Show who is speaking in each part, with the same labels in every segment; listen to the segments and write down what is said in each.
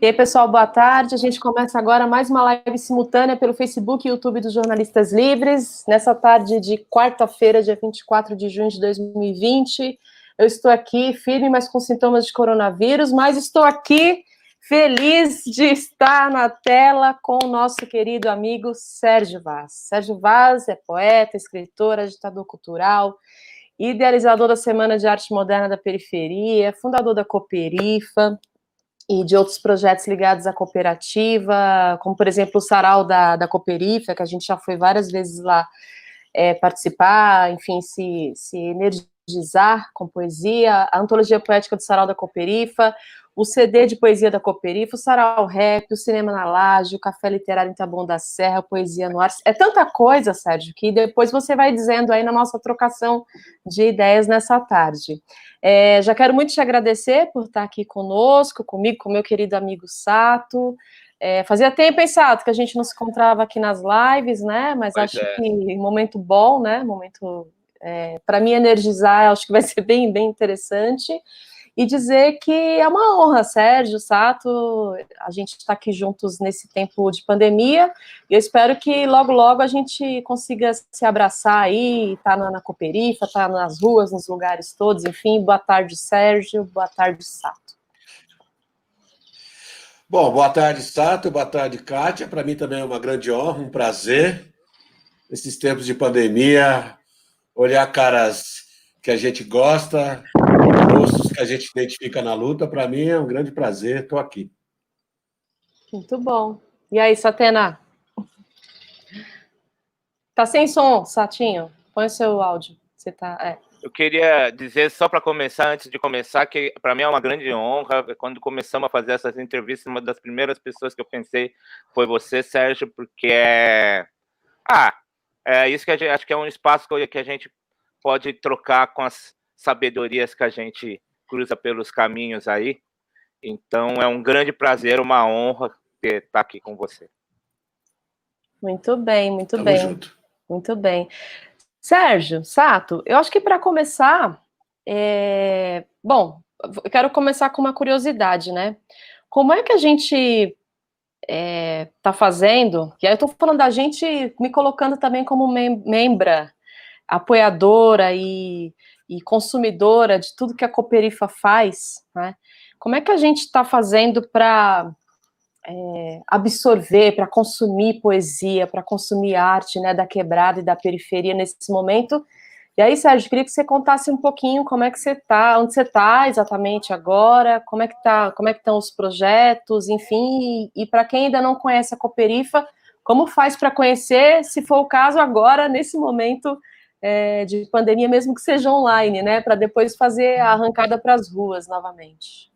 Speaker 1: E aí, pessoal, boa tarde. A gente começa agora mais uma live simultânea pelo Facebook e YouTube dos Jornalistas Livres. Nessa tarde de quarta-feira, dia 24 de junho de 2020. Eu estou aqui firme, mas com sintomas de coronavírus, mas estou aqui feliz de estar na tela com o nosso querido amigo Sérgio Vaz. Sérgio Vaz é poeta, escritor, agitador cultural, idealizador da Semana de Arte Moderna da Periferia, fundador da Cooperifa, e de outros projetos ligados à cooperativa, como, por exemplo, o Sarau da, da Cooperifa, que a gente já foi várias vezes lá é, participar, enfim, se, se energizar com poesia, a Antologia Poética do Sarau da Cooperifa, o CD de poesia da Cooperifa, o Sarau Rap, o Cinema na Laje, o Café Literário em Taboão da Serra, a Poesia no Ar. É tanta coisa, Sérgio, que depois você vai dizendo aí na nossa trocação de ideias nessa tarde. É, já quero muito te agradecer por estar aqui conosco, comigo, com meu querido amigo Sato. É, fazia tempo, hein, Sato, que a gente não se encontrava aqui nas lives, né? Mas pois acho é. que momento bom, né? Momento é, para mim energizar, acho que vai ser bem, bem interessante e dizer que é uma honra, Sérgio, Sato, a gente está aqui juntos nesse tempo de pandemia, e eu espero que logo, logo a gente consiga se abraçar aí, tá na, na Cooperifa, tá nas ruas, nos lugares todos, enfim, boa tarde, Sérgio, boa tarde, Sato.
Speaker 2: Bom, boa tarde, Sato, boa tarde, Kátia, para mim também é uma grande honra, um prazer, nesses tempos de pandemia, olhar caras que a gente gosta, rostos que a gente identifica na luta, para mim é um grande prazer, estou aqui.
Speaker 1: Muito bom. E aí, Satena? Tá sem som, Satinho? Põe o seu áudio. Você tá. É.
Speaker 3: Eu queria dizer, só para começar, antes de começar, que para mim é uma grande honra. Quando começamos a fazer essas entrevistas, uma das primeiras pessoas que eu pensei foi você, Sérgio, porque é. Ah, é isso que a gente acho que é um espaço que a gente pode trocar com as sabedorias que a gente cruza pelos caminhos aí. Então é um grande prazer, uma honra ter, estar aqui com você.
Speaker 1: Muito bem, muito Tamo bem. Junto. Muito bem. Sérgio, Sato, eu acho que para começar, é... bom, eu quero começar com uma curiosidade, né? Como é que a gente está é, tá fazendo? E aí eu estou falando da gente, me colocando também como mem membra, apoiadora e, e consumidora de tudo que a Cooperifa faz, né? Como é que a gente está fazendo para é, absorver, para consumir poesia, para consumir arte, né, da quebrada e da periferia nesse momento? E aí, Sérgio, queria que você contasse um pouquinho como é que você está, onde você está exatamente agora, como é que tá, como é que estão os projetos, enfim, e, e para quem ainda não conhece a Cooperifa, como faz para conhecer, se for o caso agora, nesse momento é, de pandemia, mesmo que seja online, né? Para depois fazer a arrancada para as ruas novamente.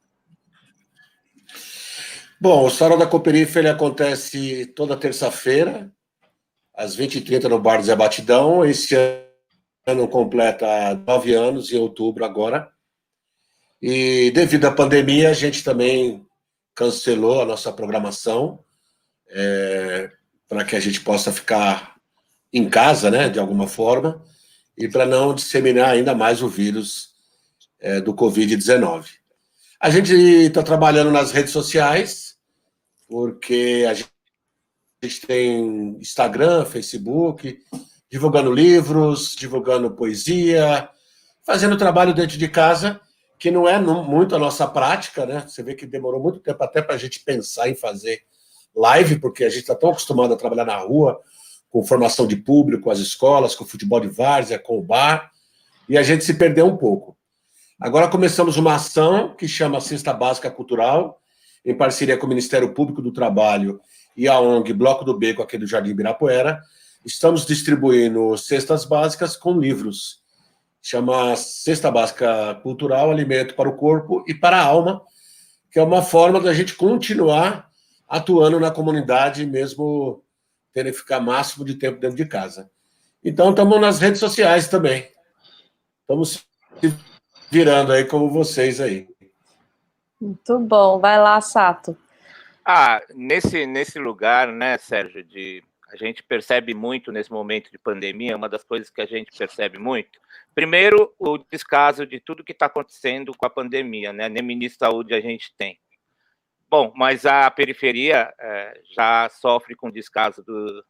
Speaker 2: Bom, o Sarau da Cooperifa ele acontece toda terça-feira, às 20h30 no Bar Zé Batidão. Esse ano completa nove anos, em outubro agora. E devido à pandemia, a gente também cancelou a nossa programação é, para que a gente possa ficar em casa, né, de alguma forma e para não disseminar ainda mais o vírus é, do Covid-19. A gente está trabalhando nas redes sociais, porque a gente, a gente tem Instagram, Facebook, divulgando livros, divulgando poesia, fazendo trabalho dentro de casa, que não é muito a nossa prática, né? Você vê que demorou muito tempo até para a gente pensar em fazer live, porque a gente está tão acostumado a trabalhar na rua, com formação de público, as escolas, com futebol de várzea, com o bar, e a gente se perdeu um pouco. Agora começamos uma ação que chama Cesta Básica Cultural, em parceria com o Ministério Público do Trabalho e a ONG Bloco do Beco, aqui do Jardim Ibirapuera. Estamos distribuindo cestas básicas com livros. Chama Cesta Básica Cultural, Alimento para o Corpo e para a Alma, que é uma forma da gente continuar atuando na comunidade, mesmo terem que ficar máximo de tempo dentro de casa. Então, estamos nas redes sociais também. Estamos se virando aí como vocês aí.
Speaker 1: Muito bom. Vai lá, Sato.
Speaker 3: Ah, nesse, nesse lugar, né, Sérgio, de a gente percebe muito nesse momento de pandemia, uma das coisas que a gente percebe muito. Primeiro, o descaso de tudo que está acontecendo com a pandemia, né? Nem ministro da saúde a gente tem. Bom, mas a periferia é, já sofre com descaso do,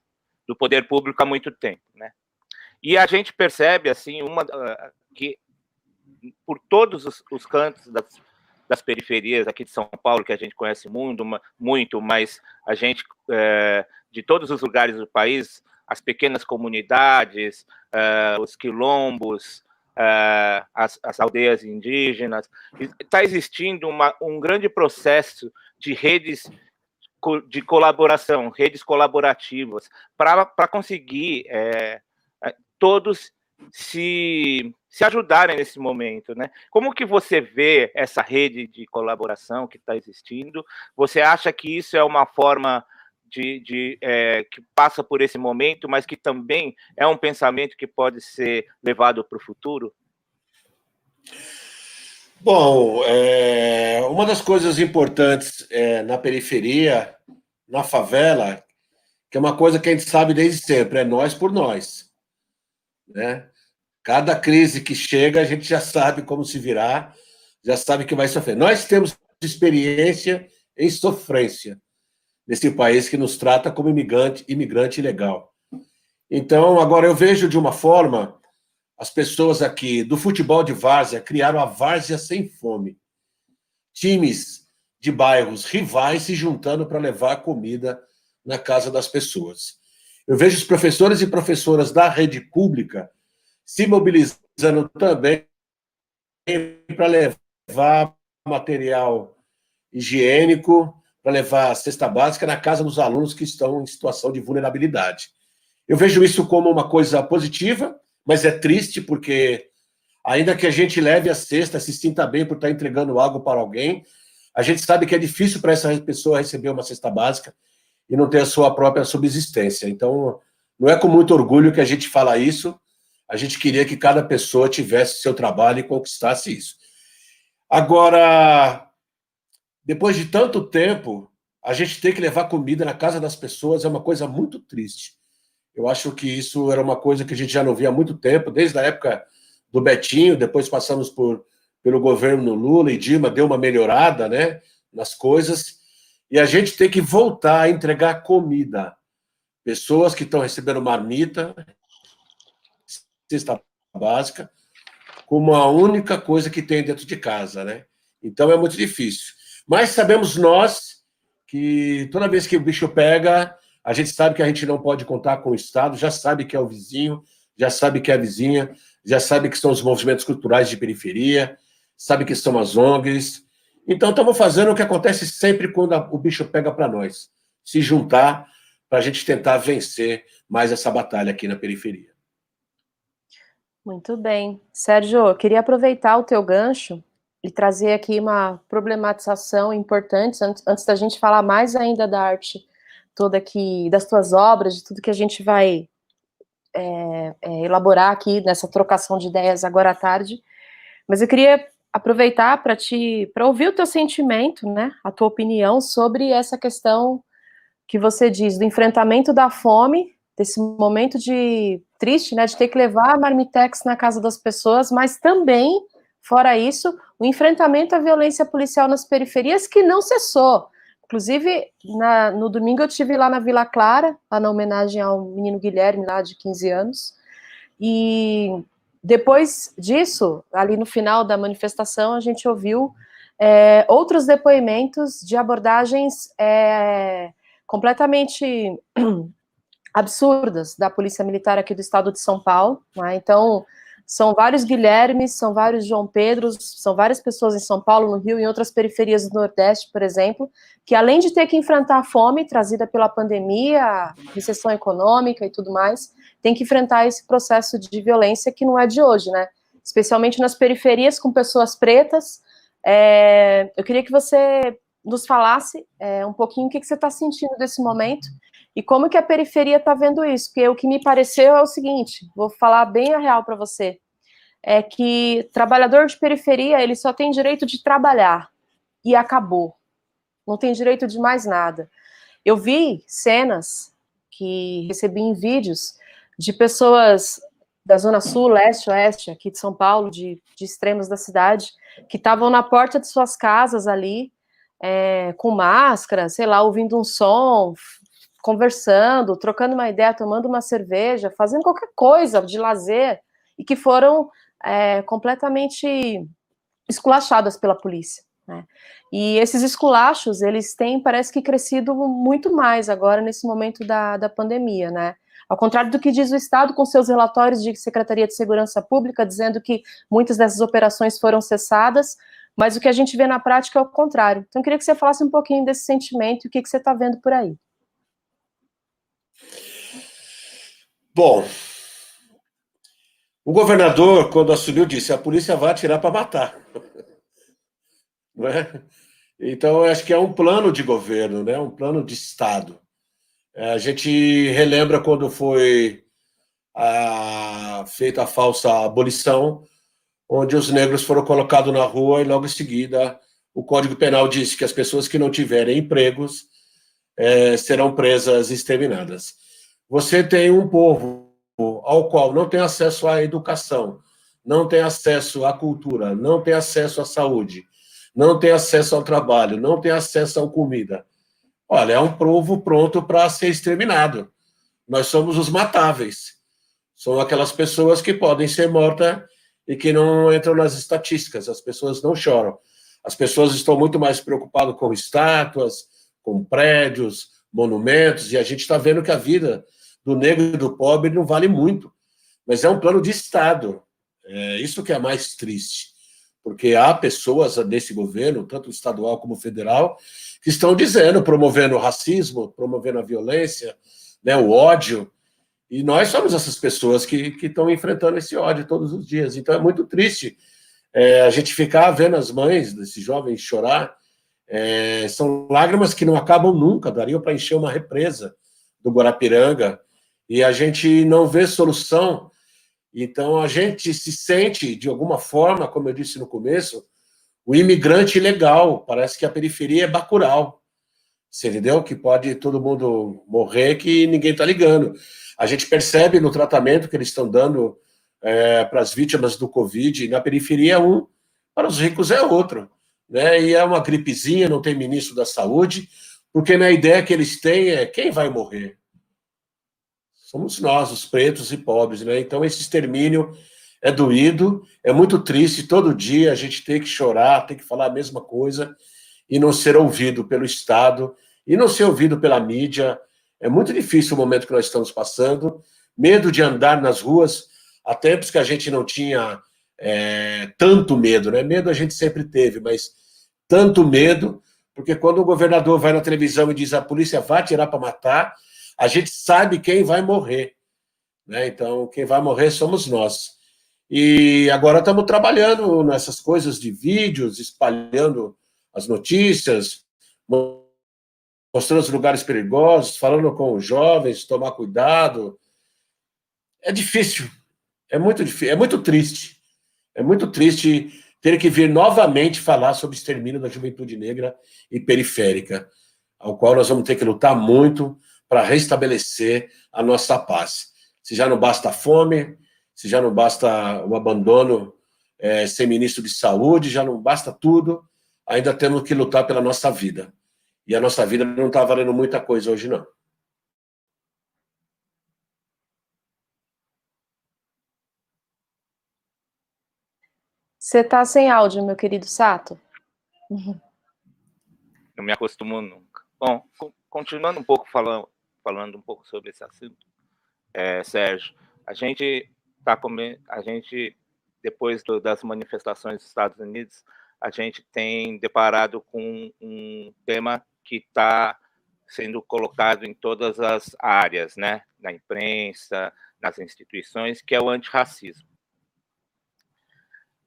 Speaker 3: do poder público há muito tempo, né? E a gente percebe, assim, uma, que por todos os, os cantos das, das, periferias aqui de São Paulo, que a gente conhece muito, muito mas a gente, é, de todos os lugares do país, as pequenas comunidades, é, os quilombos, é, as, as, aldeias indígenas, está existindo uma, um grande processo de redes de colaboração, redes colaborativas, para conseguir é, é, todos se, se ajudarem nesse momento, né? Como que você vê essa rede de colaboração que está existindo? Você acha que isso é uma forma de, de é, que passa por esse momento, mas que também é um pensamento que pode ser levado para o futuro?
Speaker 2: Bom, é, uma das coisas importantes é, na periferia, na favela, que é uma coisa que a gente sabe desde sempre, é nós por nós. Né? Cada crise que chega, a gente já sabe como se virar, já sabe que vai sofrer. Nós temos experiência em sofrência nesse país que nos trata como imigrante, imigrante ilegal. Então, agora eu vejo de uma forma as pessoas aqui do futebol de várzea criaram a várzea sem fome. Times de bairros rivais se juntando para levar comida na casa das pessoas. Eu vejo os professores e professoras da rede pública se mobilizando também para levar material higiênico, para levar cesta básica na casa dos alunos que estão em situação de vulnerabilidade. Eu vejo isso como uma coisa positiva, mas é triste porque, ainda que a gente leve a cesta, se sinta bem por estar entregando algo para alguém, a gente sabe que é difícil para essa pessoa receber uma cesta básica e não ter a sua própria subsistência. Então, não é com muito orgulho que a gente fala isso, a gente queria que cada pessoa tivesse seu trabalho e conquistasse isso. Agora, depois de tanto tempo, a gente ter que levar comida na casa das pessoas é uma coisa muito triste. Eu acho que isso era uma coisa que a gente já não via há muito tempo, desde a época do Betinho, depois passamos por, pelo governo Lula e Dilma, deu uma melhorada né, nas coisas, e a gente tem que voltar a entregar comida. Pessoas que estão recebendo marmita, cesta básica, como a única coisa que tem dentro de casa, né? Então é muito difícil. Mas sabemos nós que toda vez que o bicho pega, a gente sabe que a gente não pode contar com o Estado, já sabe que é o vizinho, já sabe que é a vizinha, já sabe que são os movimentos culturais de periferia, sabe que são as ONGs. Então, estamos fazendo o que acontece sempre quando o bicho pega para nós: se juntar para a gente tentar vencer mais essa batalha aqui na periferia.
Speaker 1: Muito bem. Sérgio, queria aproveitar o teu gancho e trazer aqui uma problematização importante, antes, antes da gente falar mais ainda da arte toda aqui, das tuas obras, de tudo que a gente vai é, é, elaborar aqui nessa trocação de ideias agora à tarde. Mas eu queria aproveitar para te para ouvir o teu sentimento, né, a tua opinião sobre essa questão que você diz do enfrentamento da fome, desse momento de triste, né, de ter que levar marmitex na casa das pessoas, mas também, fora isso, o enfrentamento à violência policial nas periferias que não cessou. Inclusive, na, no domingo eu tive lá na Vila Clara, lá na homenagem ao menino Guilherme, lá de 15 anos. E depois disso, ali no final da manifestação, a gente ouviu é, outros depoimentos de abordagens é, completamente absurdas da Polícia Militar aqui do estado de São Paulo. Né? Então, são vários Guilhermes, são vários João Pedros, são várias pessoas em São Paulo, no Rio e em outras periferias do Nordeste, por exemplo, que além de ter que enfrentar a fome trazida pela pandemia, recessão econômica e tudo mais, tem que enfrentar esse processo de violência que não é de hoje, né? Especialmente nas periferias com pessoas pretas. É, eu queria que você nos falasse é, um pouquinho o que, que você está sentindo desse momento e como que a periferia está vendo isso? Porque o que me pareceu é o seguinte, vou falar bem a real para você, é que trabalhador de periferia, ele só tem direito de trabalhar, e acabou. Não tem direito de mais nada. Eu vi cenas que recebi em vídeos de pessoas da Zona Sul, Leste, Oeste, aqui de São Paulo, de, de extremos da cidade, que estavam na porta de suas casas ali, é, com máscara, sei lá, ouvindo um som, conversando, trocando uma ideia, tomando uma cerveja, fazendo qualquer coisa de lazer, e que foram é, completamente esculachadas pela polícia. Né? E esses esculachos, eles têm, parece que, crescido muito mais agora nesse momento da, da pandemia, né? Ao contrário do que diz o Estado com seus relatórios de Secretaria de Segurança Pública, dizendo que muitas dessas operações foram cessadas, mas o que a gente vê na prática é o contrário. Então, eu queria que você falasse um pouquinho desse sentimento e o que, que você está vendo por aí.
Speaker 2: Bom, o governador, quando assumiu, disse: a polícia vai atirar para matar. Não é? Então, acho que é um plano de governo, né? um plano de Estado. É, a gente relembra quando foi a, feita a falsa abolição, onde os negros foram colocados na rua e logo em seguida o Código Penal disse que as pessoas que não tiverem empregos é, serão presas e exterminadas. Você tem um povo ao qual não tem acesso à educação, não tem acesso à cultura, não tem acesso à saúde, não tem acesso ao trabalho, não tem acesso à comida. Olha, é um povo pronto para ser exterminado. Nós somos os matáveis. São aquelas pessoas que podem ser mortas e que não entram nas estatísticas. As pessoas não choram. As pessoas estão muito mais preocupadas com estátuas, com prédios, monumentos, e a gente está vendo que a vida do negro e do pobre não vale muito. Mas é um plano de Estado. É isso que é mais triste porque há pessoas nesse governo, tanto estadual como federal, que estão dizendo, promovendo o racismo, promovendo a violência, né, o ódio, e nós somos essas pessoas que, que estão enfrentando esse ódio todos os dias. Então é muito triste é, a gente ficar vendo as mães desses jovens chorar. É, são lágrimas que não acabam nunca, dariam para encher uma represa do Guarapiranga, e a gente não vê solução então, a gente se sente, de alguma forma, como eu disse no começo, o imigrante ilegal. Parece que a periferia é bacural. Você entendeu? Que pode todo mundo morrer que ninguém está ligando. A gente percebe no tratamento que eles estão dando é, para as vítimas do Covid, na periferia é um, para os ricos é outro. Né? E é uma gripezinha, não tem ministro da saúde, porque na ideia que eles têm é quem vai morrer somos nós, os pretos e pobres, né? Então esse extermínio é doído, é muito triste, todo dia a gente tem que chorar, tem que falar a mesma coisa e não ser ouvido pelo Estado e não ser ouvido pela mídia. É muito difícil o momento que nós estamos passando, medo de andar nas ruas, há tempos que a gente não tinha é, tanto medo, né? Medo a gente sempre teve, mas tanto medo, porque quando o governador vai na televisão e diz a polícia vai tirar para matar, a gente sabe quem vai morrer. Né? Então, quem vai morrer somos nós. E agora estamos trabalhando nessas coisas de vídeos, espalhando as notícias, mostrando os lugares perigosos, falando com os jovens, tomar cuidado. É difícil, é muito difícil, é muito triste. É muito triste ter que vir novamente falar sobre o extermínio da juventude negra e periférica, ao qual nós vamos ter que lutar muito para restabelecer a nossa paz. Se já não basta a fome, se já não basta o abandono é, sem ministro de saúde, já não basta tudo, ainda temos que lutar pela nossa vida. E a nossa vida não está valendo muita coisa hoje, não.
Speaker 1: Você está sem áudio, meu querido Sato?
Speaker 3: Não me acostumo nunca. Bom, continuando um pouco falando, falando um pouco sobre esse assunto, é, Sérgio, a gente está a gente depois do, das manifestações dos Estados Unidos, a gente tem deparado com um tema que está sendo colocado em todas as áreas, né, na imprensa, nas instituições, que é o antirracismo.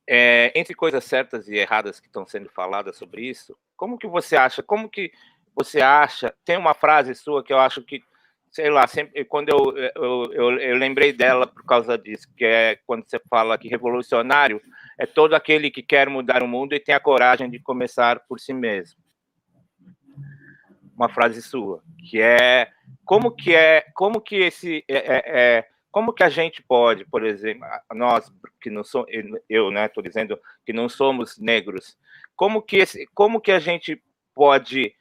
Speaker 3: É, entre coisas certas e erradas que estão sendo faladas sobre isso, como que você acha, como que você acha? Tem uma frase sua que eu acho que, sei lá, sempre quando eu, eu, eu, eu lembrei dela por causa disso, que é quando você fala que revolucionário é todo aquele que quer mudar o mundo e tem a coragem de começar por si mesmo. Uma frase sua, que é como que é, como que esse é, é, é como que a gente pode, por exemplo, nós que não somos, eu, né, estou dizendo que não somos negros, como que esse, como que a gente pode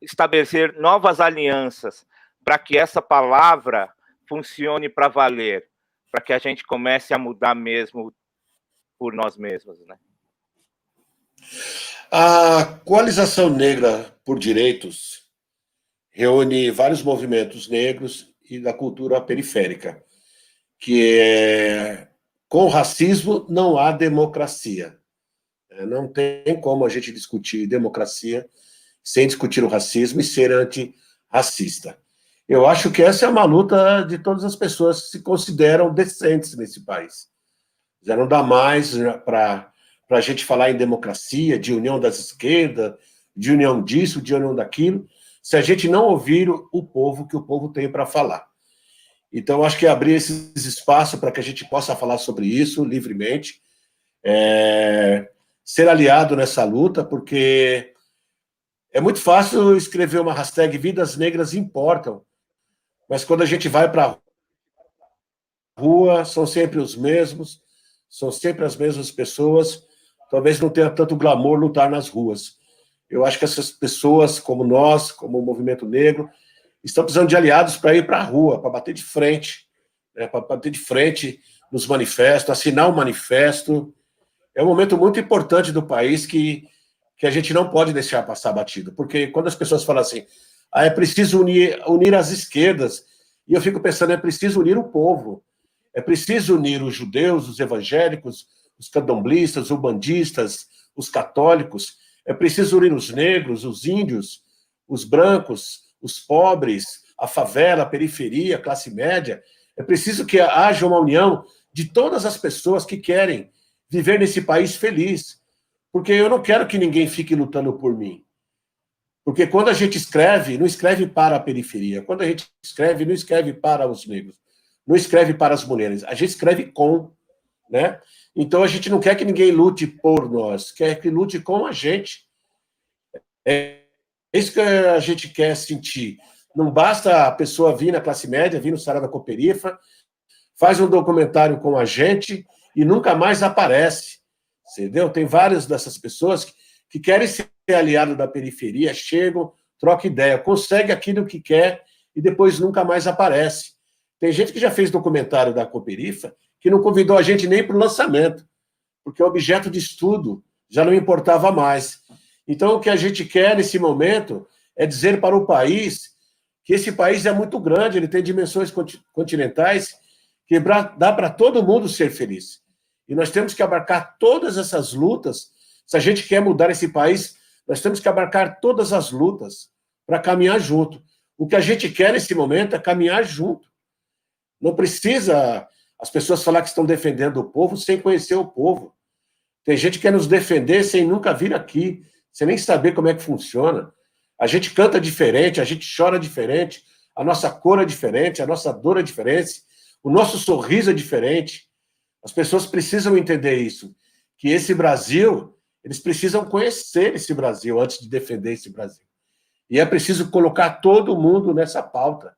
Speaker 3: estabelecer novas alianças para que essa palavra funcione para valer, para que a gente comece a mudar mesmo por nós mesmos, né?
Speaker 2: A Coalização Negra por Direitos reúne vários movimentos negros e da cultura periférica, que é com racismo não há democracia. É, não tem como a gente discutir democracia sem discutir o racismo e ser antirracista. Eu acho que essa é uma luta de todas as pessoas que se consideram decentes nesse país. Já não dá mais para a gente falar em democracia, de união das esquerdas, de união disso, de união daquilo, se a gente não ouvir o povo que o povo tem para falar. Então, acho que abrir esses espaços para que a gente possa falar sobre isso livremente, é, ser aliado nessa luta, porque é muito fácil escrever uma hashtag Vidas Negras Importam, mas quando a gente vai para a rua, são sempre os mesmos, são sempre as mesmas pessoas, talvez não tenha tanto glamour lutar nas ruas. Eu acho que essas pessoas, como nós, como o movimento negro, estão precisando de aliados para ir para a rua, para bater de frente, né, para bater de frente nos manifestos, assinar o um manifesto. É um momento muito importante do país que, que a gente não pode deixar passar batido, porque quando as pessoas falam assim, ah, é preciso unir, unir as esquerdas, e eu fico pensando, é preciso unir o povo, é preciso unir os judeus, os evangélicos, os candomblistas, os bandistas, os católicos, é preciso unir os negros, os índios, os brancos, os pobres, a favela, a periferia, a classe média. É preciso que haja uma união de todas as pessoas que querem viver nesse país feliz. Porque eu não quero que ninguém fique lutando por mim. Porque quando a gente escreve, não escreve para a periferia. Quando a gente escreve, não escreve para os negros. Não escreve para as mulheres. A gente escreve com, né? Então a gente não quer que ninguém lute por nós, quer que lute com a gente. É isso que a gente quer sentir. Não basta a pessoa vir na classe média, vir no Sarada Cooperifa, faz um documentário com a gente e nunca mais aparece. Entendeu? Tem várias dessas pessoas que, que querem ser aliado da periferia, chegam, troca ideia, consegue aquilo que quer e depois nunca mais aparece. Tem gente que já fez documentário da Cooperifa que não convidou a gente nem para o lançamento, porque o objeto de estudo já não importava mais. Então, o que a gente quer nesse momento é dizer para o país que esse país é muito grande, ele tem dimensões continentais, que dá para todo mundo ser feliz. E nós temos que abarcar todas essas lutas. Se a gente quer mudar esse país, nós temos que abarcar todas as lutas para caminhar junto. O que a gente quer nesse momento é caminhar junto. Não precisa as pessoas falar que estão defendendo o povo sem conhecer o povo. Tem gente que quer nos defender sem nunca vir aqui, sem nem saber como é que funciona. A gente canta diferente, a gente chora diferente, a nossa cor é diferente, a nossa dor é diferente, o nosso sorriso é diferente. As pessoas precisam entender isso, que esse Brasil, eles precisam conhecer esse Brasil antes de defender esse Brasil. E é preciso colocar todo mundo nessa pauta.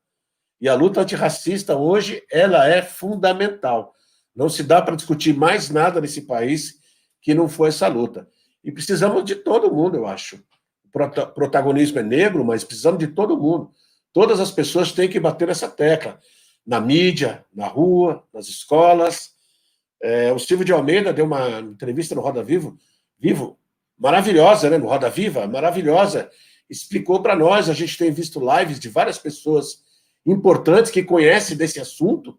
Speaker 2: E a luta antirracista hoje, ela é fundamental. Não se dá para discutir mais nada nesse país que não for essa luta. E precisamos de todo mundo, eu acho. O protagonismo é negro, mas precisamos de todo mundo. Todas as pessoas têm que bater nessa tecla. Na mídia, na rua, nas escolas. É, o Silvio de Almeida deu uma entrevista no Roda Vivo, Vivo, maravilhosa, né? No Roda Viva, maravilhosa. Explicou para nós, a gente tem visto lives de várias pessoas importantes que conhecem desse assunto,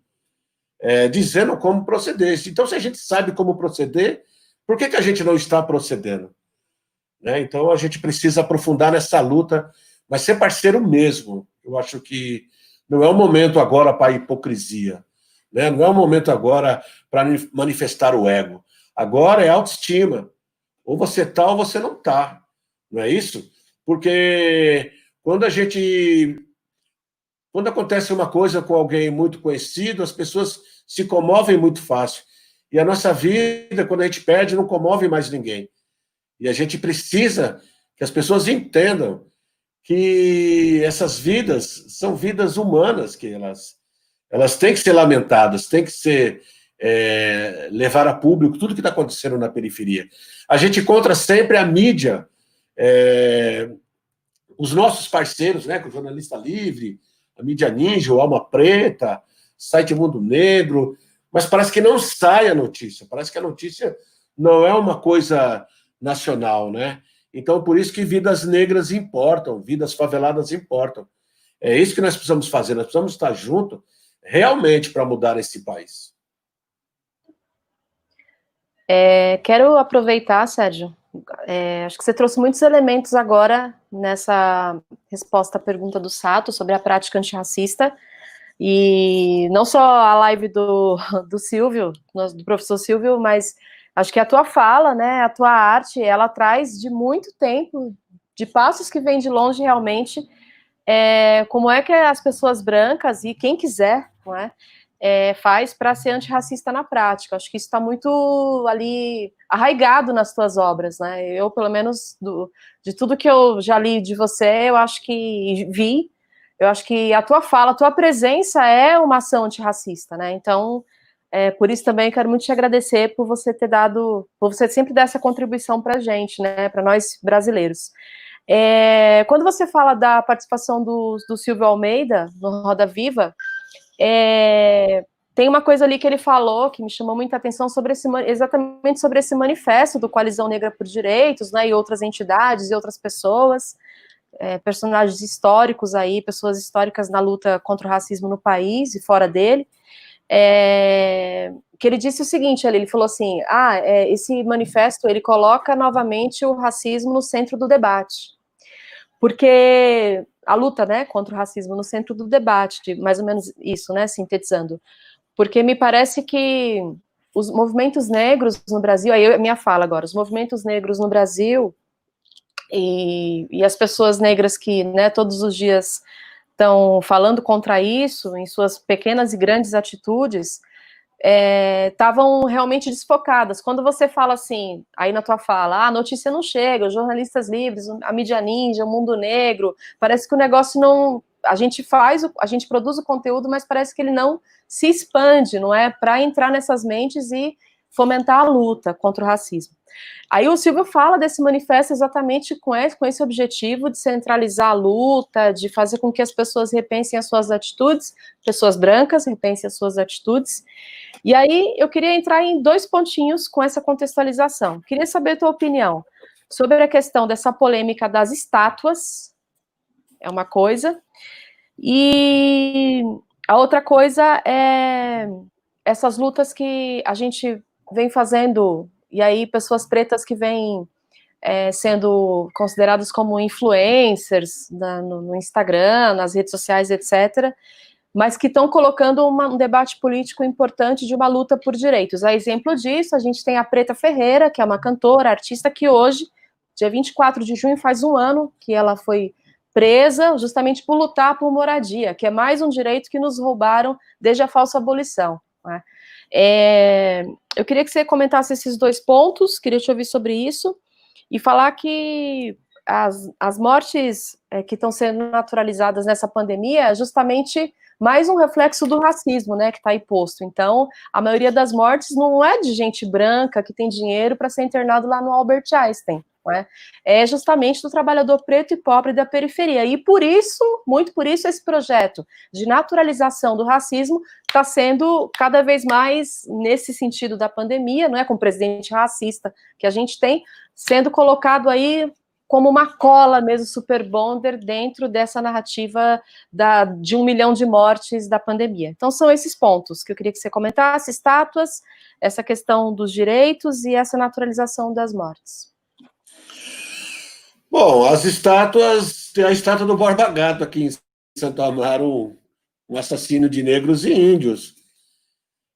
Speaker 2: é, dizendo como proceder. Então, se a gente sabe como proceder, por que, que a gente não está procedendo? Né? Então, a gente precisa aprofundar nessa luta, mas ser parceiro mesmo. Eu acho que não é o momento agora para hipocrisia, né? não é o momento agora para manifestar o ego. Agora é autoestima. Ou você está ou você não está. Não é isso? Porque quando a gente quando acontece uma coisa com alguém muito conhecido, as pessoas se comovem muito fácil. E a nossa vida, quando a gente perde, não comove mais ninguém. E a gente precisa que as pessoas entendam que essas vidas são vidas humanas, que elas, elas têm que ser lamentadas, têm que ser é, levar a público tudo que está acontecendo na periferia. A gente encontra sempre a mídia é, os nossos parceiros, né, com o Jornalista Livre, a Mídia Ninja, o Alma Preta, Site Mundo Negro, mas parece que não sai a notícia, parece que a notícia não é uma coisa nacional, né? Então, por isso que vidas negras importam, vidas faveladas importam. É isso que nós precisamos fazer, nós precisamos estar juntos realmente para mudar esse país.
Speaker 1: É, quero aproveitar, Sérgio, é, acho que você trouxe muitos elementos agora nessa resposta à pergunta do Sato sobre a prática antirracista, e não só a live do, do Silvio, do professor Silvio, mas acho que a tua fala, né, a tua arte, ela traz de muito tempo, de passos que vêm de longe realmente, é, como é que as pessoas brancas e quem quiser, não é, é faz para ser antirracista na prática. Acho que isso está muito ali arraigado nas tuas obras, né? Eu, pelo menos, do, de tudo que eu já li de você, eu acho que vi, eu acho que a tua fala, a tua presença é uma ação antirracista, né? Então, é, por isso também quero muito te agradecer por você ter dado, por você sempre dar essa contribuição para a gente, né? Para nós brasileiros. É, quando você fala da participação do, do Silvio Almeida no Roda Viva, é, tem uma coisa ali que ele falou que me chamou muita atenção sobre esse, exatamente sobre esse manifesto do Coalizão Negra por Direitos, né, e outras entidades e outras pessoas, é, personagens históricos aí, pessoas históricas na luta contra o racismo no país e fora dele, é, que ele disse o seguinte, ele, ele falou assim, ah, é, esse manifesto, ele coloca novamente o racismo no centro do debate, porque a luta, né, contra o racismo no centro do debate, mais ou menos isso, né, sintetizando, porque me parece que os movimentos negros no Brasil, aí a minha fala agora, os movimentos negros no Brasil e, e as pessoas negras que, né, todos os dias estão falando contra isso em suas pequenas e grandes atitudes estavam é, realmente desfocadas. Quando você fala assim, aí na tua fala, ah, a notícia não chega, os jornalistas livres, a mídia ninja, o mundo negro, parece que o negócio não. A gente faz, a gente produz o conteúdo, mas parece que ele não se expande, não é? Para entrar nessas mentes e fomentar a luta contra o racismo. Aí o Silvio fala desse manifesto exatamente com esse, com esse objetivo de centralizar a luta, de fazer com que as pessoas repensem as suas atitudes, pessoas brancas repensem as suas atitudes. E aí eu queria entrar em dois pontinhos com essa contextualização. Queria saber a tua opinião sobre a questão dessa polêmica das estátuas, é uma coisa, e a outra coisa é essas lutas que a gente vem fazendo e aí pessoas pretas que vêm é, sendo consideradas como influencers na, no, no, Instagram, nas redes sociais, etc., mas que estão colocando uma, um debate político importante de uma luta por direitos. A exemplo disso, a gente tem a Preta Ferreira, que é uma cantora, artista, que hoje, dia 24 de junho, faz um ano que ela foi presa justamente por lutar por moradia, que é mais um direito que nos roubaram desde a falsa abolição. Né? É, eu queria que você comentasse esses dois pontos, queria te ouvir sobre isso, e falar que as, as mortes é, que estão sendo naturalizadas nessa pandemia é justamente mais um reflexo do racismo, né, que está aí posto. Então, a maioria das mortes não é de gente branca que tem dinheiro para ser internado lá no Albert Einstein. É? é? justamente do trabalhador preto e pobre da periferia. E por isso, muito por isso, esse projeto de naturalização do racismo está sendo cada vez mais nesse sentido da pandemia, não é? Com o presidente racista que a gente tem, sendo colocado aí como uma cola mesmo super bonder dentro dessa narrativa da, de um milhão de mortes da pandemia. Então são esses pontos que eu queria que você comentasse: estátuas, essa questão dos direitos e essa naturalização das mortes.
Speaker 2: Bom, as estátuas, tem a estátua do Borba Gato aqui em Santo Amaro, um assassino de negros e índios.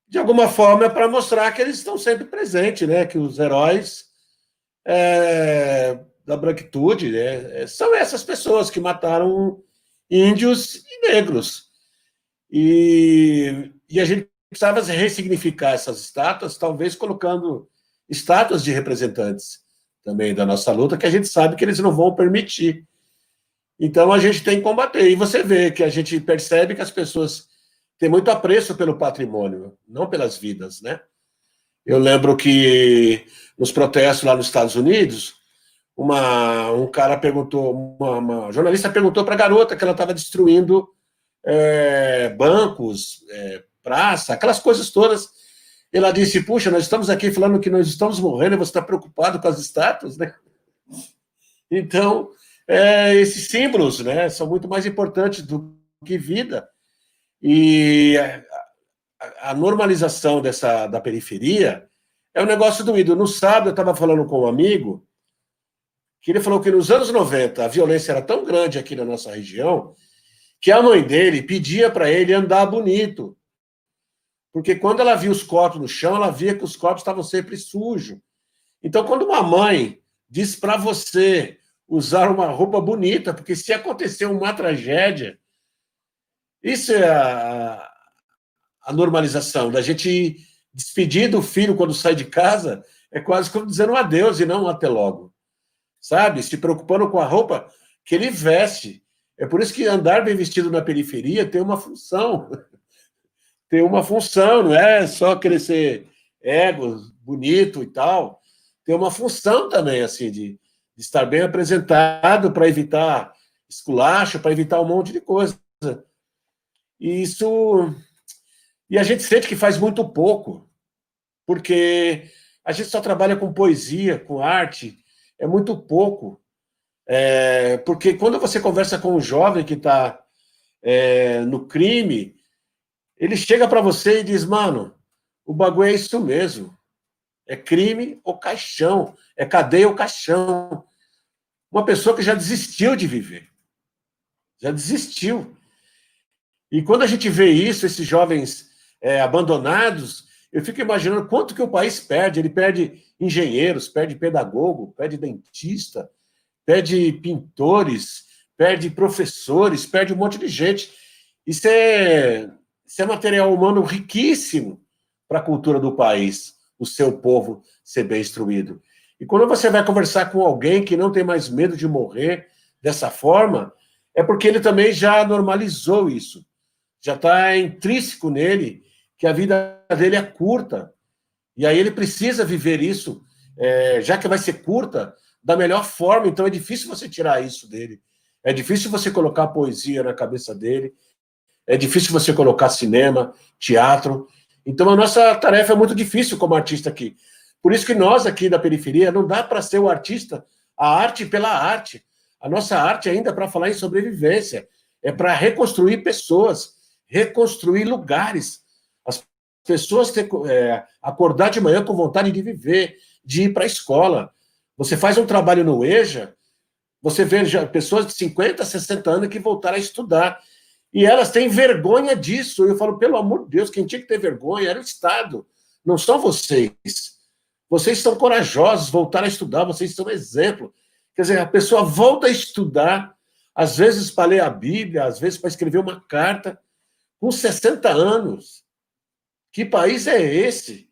Speaker 2: De alguma forma é para mostrar que eles estão sempre presentes, né? Que os heróis é, da branquitude né? são essas pessoas que mataram índios e negros. E, e a gente precisava ressignificar essas estátuas, talvez colocando estátuas de representantes também da nossa luta, que a gente sabe que eles não vão permitir. Então a gente tem que combater. E você vê que a gente percebe que as pessoas têm muito apreço pelo patrimônio, não pelas vidas, né? Eu lembro que nos protestos lá nos Estados Unidos, uma, um cara perguntou, uma, uma jornalista perguntou para a garota que ela estava destruindo é, bancos, é, praça, aquelas coisas todas. Ela disse: Puxa, nós estamos aqui falando que nós estamos morrendo e você está preocupado com as estátuas, né? Então, é, esses símbolos né, são muito mais importantes do que vida. E a, a normalização dessa, da periferia é um negócio doído. No sábado, eu estava falando com um amigo que ele falou que nos anos 90 a violência era tão grande aqui na nossa região que a mãe dele pedia para ele andar bonito. Porque quando ela via os corpos no chão, ela via que os corpos estavam sempre sujos. Então, quando uma mãe diz para você usar uma roupa bonita, porque se acontecer uma tragédia, isso é a, a normalização, da gente despedir do filho quando sai de casa, é quase como dizendo um adeus e não um até logo. Sabe? Se preocupando com a roupa que ele veste. É por isso que andar bem vestido na periferia tem uma função. tem uma função, não é só crescer ego, bonito e tal. Tem uma função também, assim, de, de estar bem apresentado para evitar esculacho, para evitar um monte de coisa. E isso. E a gente sente que faz muito pouco, porque a gente só trabalha com poesia, com arte, é muito pouco. É, porque quando você conversa com um jovem que está é, no crime, ele chega para você e diz: mano, o bagulho é isso mesmo. É crime ou caixão, é cadeia ou caixão. Uma pessoa que já desistiu de viver. Já desistiu. E quando a gente vê isso, esses jovens é, abandonados, eu fico imaginando quanto que o país perde. Ele perde engenheiros, perde pedagogo, perde dentista, perde pintores, perde professores, perde um monte de gente. Isso é, isso é material humano riquíssimo para a cultura do país, o seu povo ser bem instruído. E quando você vai conversar com alguém que não tem mais medo de morrer dessa forma, é porque ele também já normalizou isso já está intrínseco nele que a vida dele é curta. E aí ele precisa viver isso, é, já que vai ser curta, da melhor forma. Então é difícil você tirar isso dele. É difícil você colocar poesia na cabeça dele. É difícil você colocar cinema, teatro. Então a nossa tarefa é muito difícil como artista aqui. Por isso que nós aqui da periferia não dá para ser o artista, a arte pela arte. A nossa arte ainda é para falar em sobrevivência, é para reconstruir pessoas, reconstruir lugares. As pessoas ter, é, acordar de manhã com vontade de viver, de ir para a escola. Você faz um trabalho no EJA, você vê pessoas de 50, 60 anos que voltaram a estudar. E elas têm vergonha disso. Eu falo, pelo amor de Deus, quem tinha que ter vergonha era o Estado, não são vocês. Vocês são corajosos, voltaram a estudar, vocês são exemplo. Quer dizer, a pessoa volta a estudar, às vezes para ler a Bíblia, às vezes para escrever uma carta, com 60 anos. Que país é esse?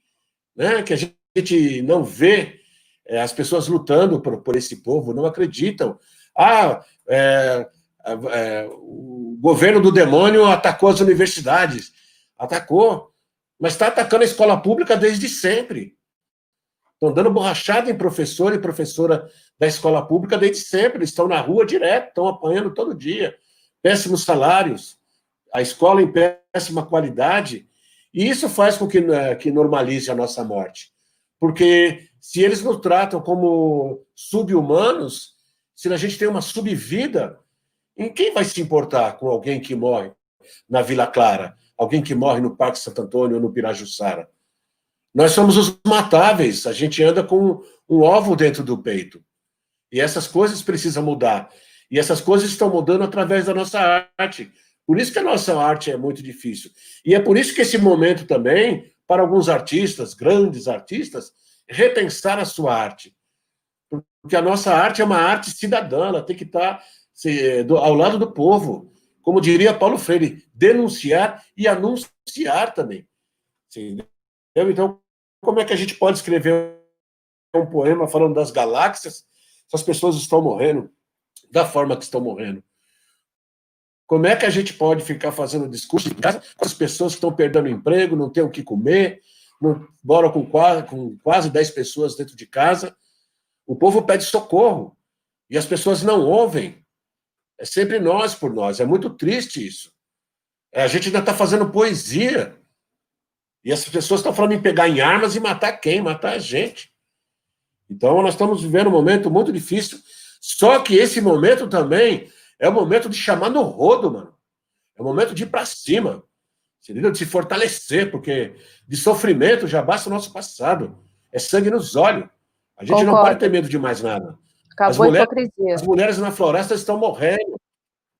Speaker 2: Né? Que a gente não vê é, as pessoas lutando por, por esse povo, não acreditam. Ah, é, é, o governo do demônio atacou as universidades. Atacou, mas está atacando a escola pública desde sempre. Estão dando borrachada em professor e professora da escola pública desde sempre. Eles estão na rua direto, estão apanhando todo dia. Péssimos salários a escola em péssima qualidade, e isso faz com que, né, que normalize a nossa morte. Porque se eles nos tratam como sub-humanos, se a gente tem uma subvida, em quem vai se importar com alguém que morre na Vila Clara, alguém que morre no Parque Santo Antônio ou no Pirajussara? Nós somos os matáveis, a gente anda com um ovo dentro do peito. E essas coisas precisam mudar. E essas coisas estão mudando através da nossa arte, por isso que a nossa arte é muito difícil. E é por isso que esse momento também, para alguns artistas, grandes artistas, repensar a sua arte. Porque a nossa arte é uma arte cidadã, ela tem que estar ao lado do povo. Como diria Paulo Freire, denunciar e anunciar também. Então, como é que a gente pode escrever um poema falando das galáxias se as pessoas estão morrendo da forma que estão morrendo? Como é que a gente pode ficar fazendo discurso em casa com as pessoas que estão perdendo emprego, não têm o que comer, não, moram com quase, com quase 10 pessoas dentro de casa? O povo pede socorro e as pessoas não ouvem. É sempre nós por nós. É muito triste isso. É, a gente ainda está fazendo poesia. E as pessoas estão falando em pegar em armas e matar quem? Matar a gente. Então, nós estamos vivendo um momento muito difícil. Só que esse momento também é o momento de chamar no rodo, mano. É o momento de ir para cima. De se fortalecer, porque de sofrimento já basta o nosso passado. É sangue nos olhos. A gente Concordo. não pode ter medo de mais nada.
Speaker 1: Acabou as mulheres, a hipocrisia.
Speaker 2: As mulheres na floresta estão morrendo.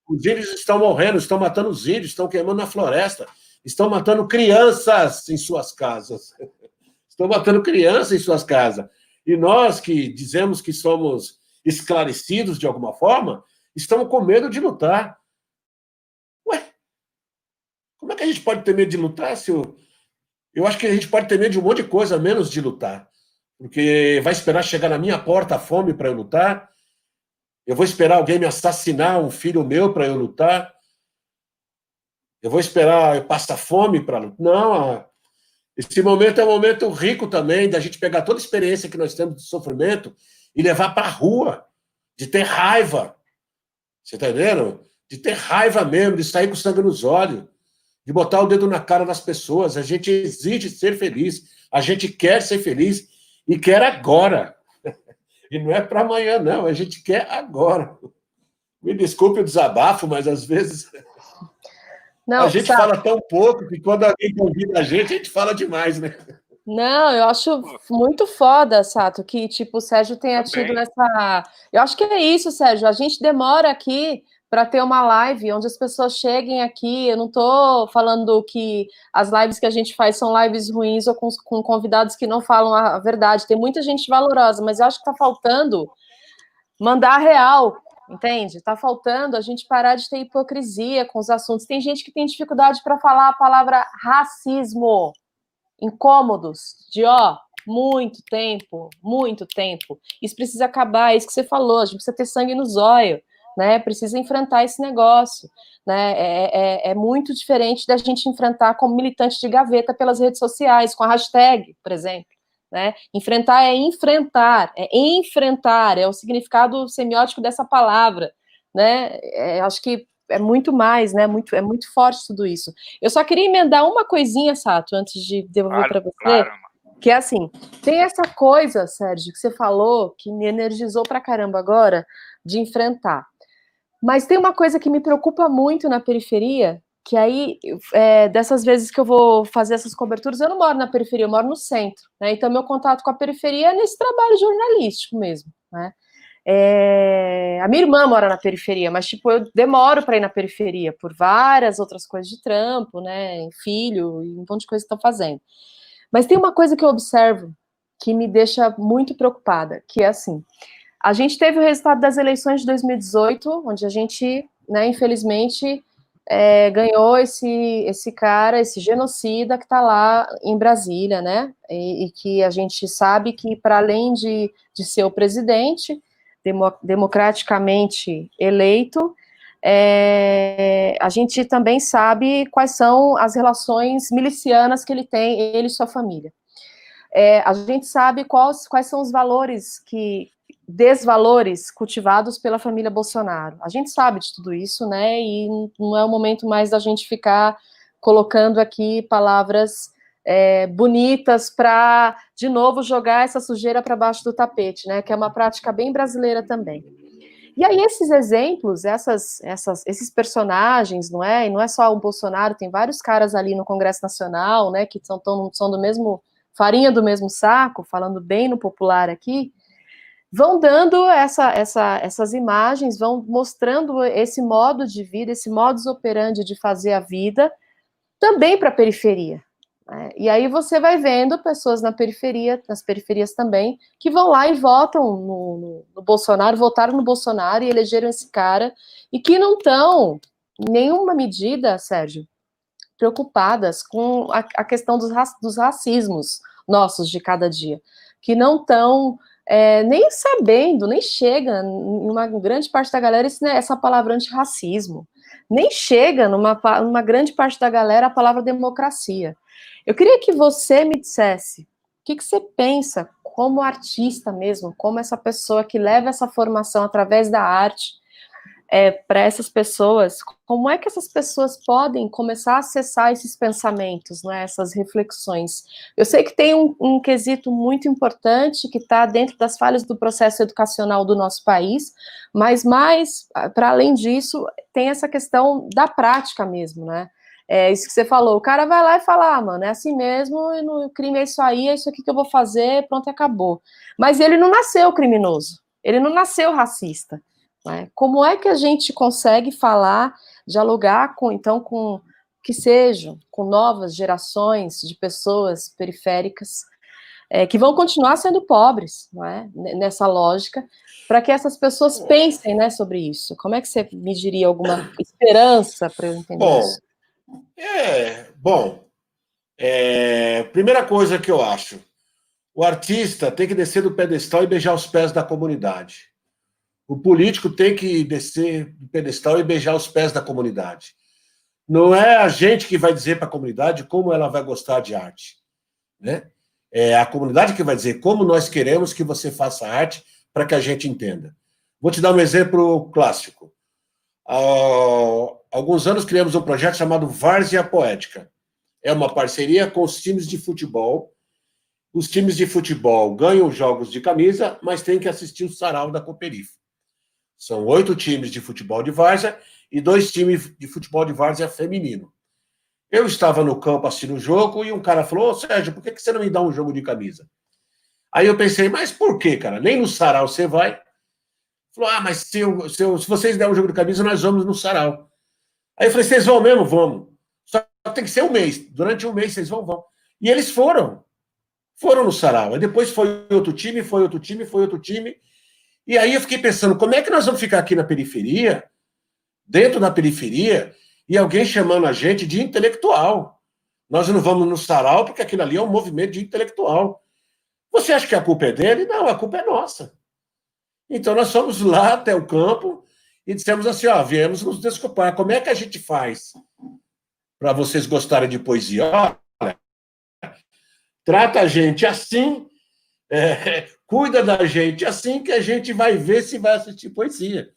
Speaker 2: Os índios estão morrendo, estão matando os índios, estão queimando na floresta. Estão matando crianças em suas casas. Estão matando crianças em suas casas. E nós que dizemos que somos esclarecidos de alguma forma, estamos com medo de lutar. Ué, como é que a gente pode ter medo de lutar se eu... Eu acho que a gente pode ter medo de um monte de coisa, menos de lutar. Porque vai esperar chegar na minha porta a fome para eu lutar? Eu vou esperar alguém me assassinar, um filho meu, para eu lutar? Eu vou esperar eu passar fome para lutar? Não, esse momento é um momento rico também da gente pegar toda a experiência que nós temos de sofrimento e levar para a rua, de ter raiva. Você está entendendo? De ter raiva mesmo, de sair com sangue nos olhos, de botar o dedo na cara das pessoas. A gente exige ser feliz, a gente quer ser feliz e quer agora. E não é para amanhã, não, a gente quer agora. Me desculpe o desabafo, mas às vezes não, a gente sabe. fala tão pouco que quando alguém convida a gente, a gente fala demais, né?
Speaker 1: Não, eu acho muito foda, Sato, que tipo o Sérgio tenha Também. tido essa. Eu acho que é isso, Sérgio. A gente demora aqui para ter uma live onde as pessoas cheguem aqui. Eu não estou falando que as lives que a gente faz são lives ruins ou com, com convidados que não falam a verdade. Tem muita gente valorosa, mas eu acho que está faltando mandar a real entende? Está faltando a gente parar de ter hipocrisia com os assuntos. Tem gente que tem dificuldade para falar a palavra racismo, incômodos, de ó, muito tempo, muito tempo. Isso precisa acabar, é isso que você falou, a gente precisa ter sangue no zóio, né? Precisa enfrentar esse negócio, né? É, é, é muito diferente da gente enfrentar como militante de gaveta pelas redes sociais, com a hashtag, por exemplo. Né? Enfrentar é enfrentar, é enfrentar, é o significado semiótico dessa palavra, né? É, acho que é muito mais, né? Muito, é muito forte tudo isso. Eu só queria emendar uma coisinha, Sato, antes de devolver claro, para você. Claro. Que é assim, tem essa coisa, Sérgio, que você falou, que me energizou para caramba agora, de enfrentar. Mas tem uma coisa que me preocupa muito na periferia, que aí, é, dessas vezes que eu vou fazer essas coberturas, eu não moro na periferia, eu moro no centro, né? Então, meu contato com a periferia é nesse trabalho jornalístico mesmo, né? É, a minha irmã mora na periferia, mas, tipo, eu demoro para ir na periferia por várias outras coisas de trampo, né? Filho e um monte de coisas que estão fazendo. Mas tem uma coisa que eu observo que me deixa muito preocupada, que é assim, a gente teve o resultado das eleições de 2018, onde a gente, né, infelizmente, é, ganhou esse, esse cara, esse genocida que está lá em Brasília, né? E, e, que a gente sabe que, para além de, de ser o presidente, demo, democraticamente eleito, é, a gente também sabe quais são as relações milicianas que ele tem, ele e sua família. É, a gente sabe quais, quais são os valores que, desvalores cultivados pela família Bolsonaro. A gente sabe de tudo isso, né? E não é o momento mais da gente ficar colocando aqui palavras é, bonitas para, de novo, jogar essa sujeira para baixo do tapete, né? Que é uma prática bem brasileira também. E aí esses exemplos, essas, essas, esses personagens, não é? E não é só o Bolsonaro, tem vários caras ali no Congresso Nacional, né? Que são, tão, são do mesmo farinha do mesmo saco, falando bem no popular aqui vão dando essa, essa, essas imagens, vão mostrando esse modo de vida, esse modus operandi de fazer a vida, também para a periferia. Né? E aí você vai vendo pessoas na periferia, nas periferias também, que vão lá e votam no, no, no Bolsonaro, votaram no Bolsonaro e elegeram esse cara, e que não estão, em nenhuma medida, Sérgio, preocupadas com a, a questão dos, dos racismos nossos de cada dia, que não estão é, nem sabendo, nem chega uma grande parte da galera né, essa palavra antirracismo, nem chega numa, numa grande parte da galera a palavra democracia. Eu queria que você me dissesse o que, que você pensa como artista mesmo, como essa pessoa que leva essa formação através da arte é, para essas pessoas, como é que essas pessoas podem começar a acessar esses pensamentos, né, essas reflexões? Eu sei que tem um, um quesito muito importante que está dentro das falhas do processo educacional do nosso país, mas mais, para além disso, tem essa questão da prática mesmo, né? É isso que você falou, o cara vai lá e fala, ah, mano, é assim mesmo, o crime é isso aí, é isso aqui que eu vou fazer, pronto, acabou. Mas ele não nasceu criminoso, ele não nasceu racista. Né? Como é que a gente consegue falar, dialogar com, então, com que sejam, com novas gerações de pessoas periféricas é, que vão continuar sendo pobres, não é? nessa lógica, para que essas pessoas pensem né, sobre isso. Como é que você me diria alguma esperança para eu entender
Speaker 2: bom,
Speaker 1: isso?
Speaker 2: É, bom, é, primeira coisa que eu acho, o artista tem que descer do pedestal e beijar os pés da comunidade. O político tem que descer do pedestal e beijar os pés da comunidade. Não é a gente que vai dizer para a comunidade como ela vai gostar de arte. Né? É a comunidade que vai dizer como nós queremos que você faça arte para que a gente entenda. Vou te dar um exemplo clássico. Há alguns anos criamos um projeto chamado Várzea Poética. É uma parceria com os times de futebol. Os times de futebol ganham jogos de camisa, mas têm que assistir o sarau da Cooperifa. São oito times de futebol de várzea e dois times de futebol de várzea feminino. Eu estava no campo assistindo o jogo e um cara falou: Sérgio, por que você não me dá um jogo de camisa? Aí eu pensei, mas por quê, cara? Nem no sarau você vai. Falou: ah, mas se, eu, se, eu, se vocês derem um jogo de camisa, nós vamos no sarau. Aí eu falei: vocês vão mesmo? Vamos. Só tem que ser um mês. Durante um mês vocês vão, vão. E eles foram. Foram no sarau. Aí depois foi outro time, foi outro time, foi outro time. E aí eu fiquei pensando, como é que nós vamos ficar aqui na periferia, dentro da periferia, e alguém chamando a gente de intelectual? Nós não vamos no sarau porque aquilo ali é um movimento de intelectual. Você acha que a culpa é dele? Não, a culpa é nossa. Então nós fomos lá até o campo e dissemos assim: ó, viemos nos desculpar. Como é que a gente faz para vocês gostarem de poesia? Olha, trata a gente assim, é, cuida da gente assim que a gente vai ver se vai assistir poesia.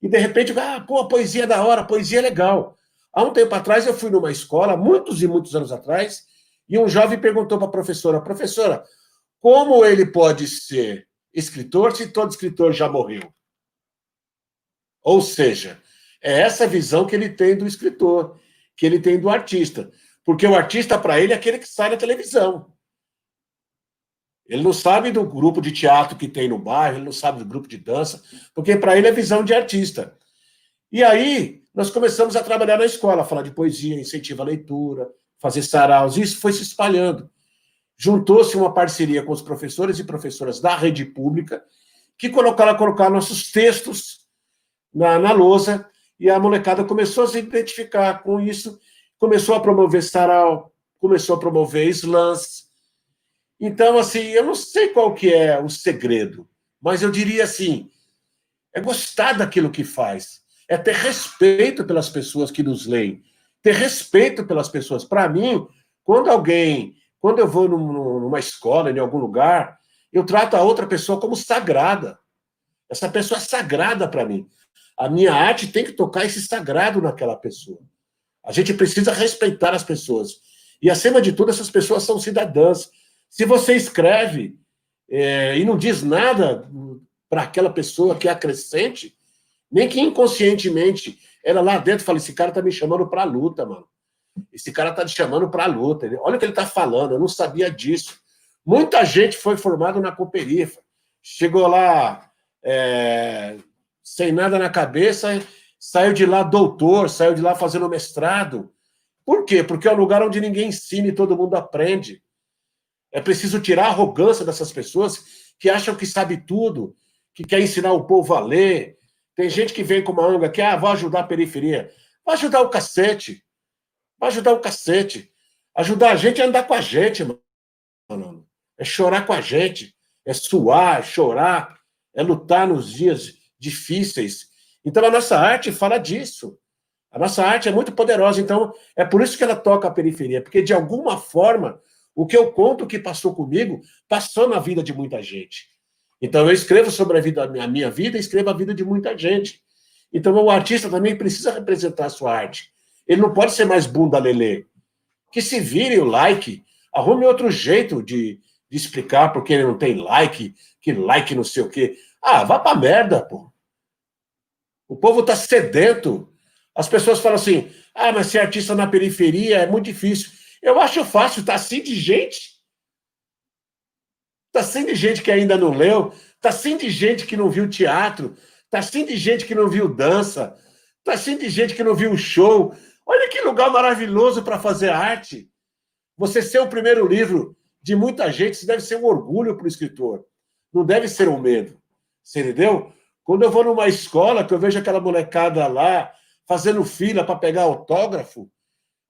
Speaker 2: E de repente, ah, pô, poesia é da hora, poesia é legal. Há um tempo atrás eu fui numa escola, muitos e muitos anos atrás, e um jovem perguntou para a professora: professora, como ele pode ser escritor se todo escritor já morreu? Ou seja, é essa visão que ele tem do escritor, que ele tem do artista. Porque o artista, para ele, é aquele que sai na televisão. Ele não sabe do grupo de teatro que tem no bairro, ele não sabe do grupo de dança, porque para ele é visão de artista. E aí, nós começamos a trabalhar na escola, falar de poesia, incentivar a leitura, fazer saraus, isso foi se espalhando. Juntou-se uma parceria com os professores e professoras da rede pública, que colocaram a colocar nossos textos na, na lousa, e a molecada começou a se identificar com isso, começou a promover sarau, começou a promover slams, então, assim, eu não sei qual que é o segredo, mas eu diria assim, é gostar daquilo que faz, é ter respeito pelas pessoas que nos leem, ter respeito pelas pessoas. Para mim, quando alguém, quando eu vou numa escola, em algum lugar, eu trato a outra pessoa como sagrada. Essa pessoa é sagrada para mim. A minha arte tem que tocar esse sagrado naquela pessoa. A gente precisa respeitar as pessoas. E, acima de tudo, essas pessoas são cidadãs. Se você escreve é, e não diz nada para aquela pessoa que é acrescente, nem que inconscientemente ela lá dentro fala: esse cara está me chamando para luta, mano. Esse cara está me chamando para luta. Olha o que ele está falando, eu não sabia disso. Muita gente foi formada na Cooperifa. Chegou lá é, sem nada na cabeça, saiu de lá doutor, saiu de lá fazendo mestrado. Por quê? Porque é um lugar onde ninguém ensina e todo mundo aprende. É preciso tirar a arrogância dessas pessoas que acham que sabe tudo, que quer ensinar o povo a ler. Tem gente que vem com uma anga que, ah, vou ajudar a periferia. Vai ajudar o cacete. Vai ajudar o cacete. Ajudar a gente é andar com a gente, mano. É chorar com a gente. É suar, é chorar. É lutar nos dias difíceis. Então a nossa arte fala disso. A nossa arte é muito poderosa. Então é por isso que ela toca a periferia. Porque de alguma forma O que eu conto que passou comigo, passou na vida de muita gente. Então eu escrevo sobre a, vida, a minha vida, escrevo a vida de muita gente. Então o artista também precisa representar a sua arte. Ele não pode ser mais bunda lelê. Que se vire o like, arrume outro jeito de, de explicar porque ele não tem like, que like não sei o quê. Ah, vá pra merda, pô. O povo tá sedento. As pessoas falam assim: ah, mas ser artista na periferia é muito difícil. Eu acho fácil, tá assim de gente. Tá assim de gente que ainda não leu, tá assim de gente que não viu teatro, tá assim de gente que não viu dança, tá assim de gente que não viu show. Olha que lugar maravilhoso para fazer arte. Você ser o primeiro livro de muita gente, isso deve ser um orgulho para o escritor. Não deve ser um medo. Você entendeu? Quando eu vou numa escola, que eu vejo aquela molecada lá fazendo fila para pegar autógrafo,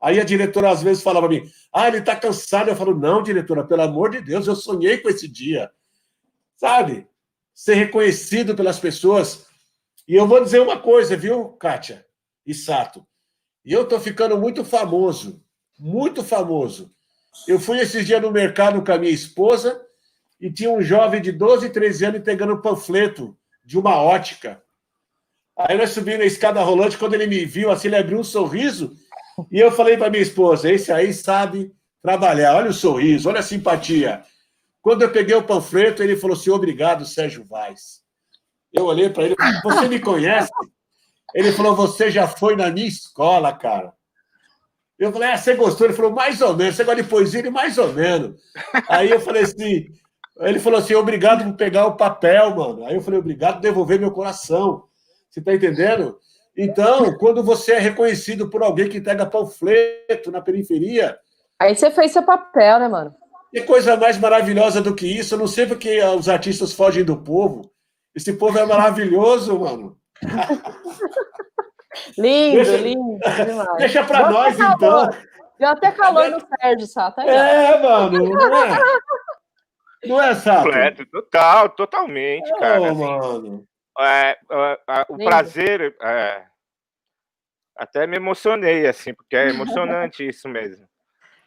Speaker 2: aí a diretora às vezes fala para mim: ah, ele está cansado. Eu falo: não, diretora, pelo amor de Deus, eu sonhei com esse dia. Sabe? Ser reconhecido pelas pessoas. E eu vou dizer uma coisa, viu, Kátia e Sato? E eu estou ficando muito famoso, muito famoso. Eu fui esses dias no mercado com a minha esposa e tinha um jovem de 12, 13 anos entregando um panfleto de uma ótica. Aí nós subimos na escada rolante, quando ele me viu, assim, ele abriu um sorriso, e eu falei para minha esposa, esse aí sabe trabalhar, olha o sorriso, olha a simpatia. Quando eu peguei o panfleto, ele falou assim, obrigado, Sérgio Vaz. Eu olhei para ele, você me conhece? Ele falou, você já foi na minha escola, cara. Eu falei, ah, você gostou? Ele falou, mais ou menos. Você gosta de poesia? Ele, mais ou menos. Aí eu falei assim, ele falou assim: obrigado por pegar o papel, mano. Aí eu falei: obrigado por devolver meu coração. Você tá entendendo? Então, quando você é reconhecido por alguém que entrega panfleto na periferia.
Speaker 1: Aí você fez seu papel, né, mano?
Speaker 2: Que coisa mais maravilhosa do que isso. Eu não sei porque os artistas fogem do povo. Esse povo é maravilhoso, mano.
Speaker 1: lindo, deixa, lindo. Demais.
Speaker 2: Deixa pra nós, então.
Speaker 1: Deu até calor no Sérgio, Sato.
Speaker 2: É, mano. Não é? Não é, Sato?
Speaker 3: Completo, total, totalmente,
Speaker 2: oh,
Speaker 3: cara.
Speaker 2: mano.
Speaker 3: É, é, é, o prazer. É, até me emocionei, assim, porque é emocionante isso mesmo.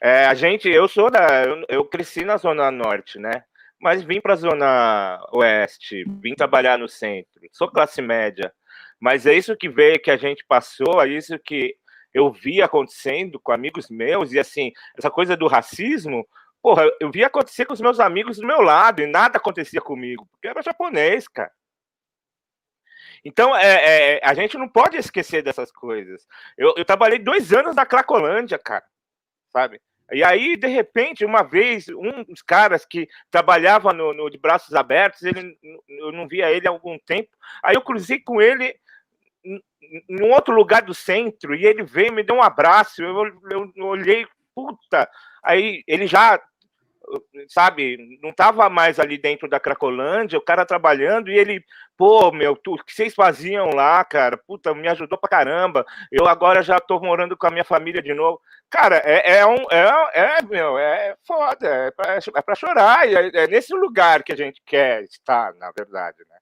Speaker 3: É, a gente, eu sou da. Eu, eu cresci na Zona Norte, né? Mas vim para a Zona Oeste, vim trabalhar no centro, sou classe média. Mas é isso que veio, que a gente passou, é isso que eu vi acontecendo com amigos meus, e assim, essa coisa do racismo, Porra, eu vi acontecer com os meus amigos do meu lado e nada acontecia comigo, porque era japonês, cara. Então, é, é, a gente não pode esquecer dessas coisas. Eu, eu trabalhei dois anos na Cracolândia, cara, sabe? E aí, de repente, uma vez, um dos caras que trabalhava no, no, de braços abertos, ele, eu não via ele há algum tempo. Aí eu cruzei com ele em outro lugar do centro e ele veio me deu um abraço. Eu, eu, eu olhei, puta. Aí ele já sabe, não estava mais ali dentro da Cracolândia, o cara trabalhando e ele, pô, meu, tu, o que vocês faziam lá, cara? Puta, me ajudou pra caramba. Eu agora já tô morando com a minha família de novo. Cara, é, é um, é, é, meu, é foda, é pra, é pra chorar, é, é, nesse lugar que a gente quer estar, na verdade, né?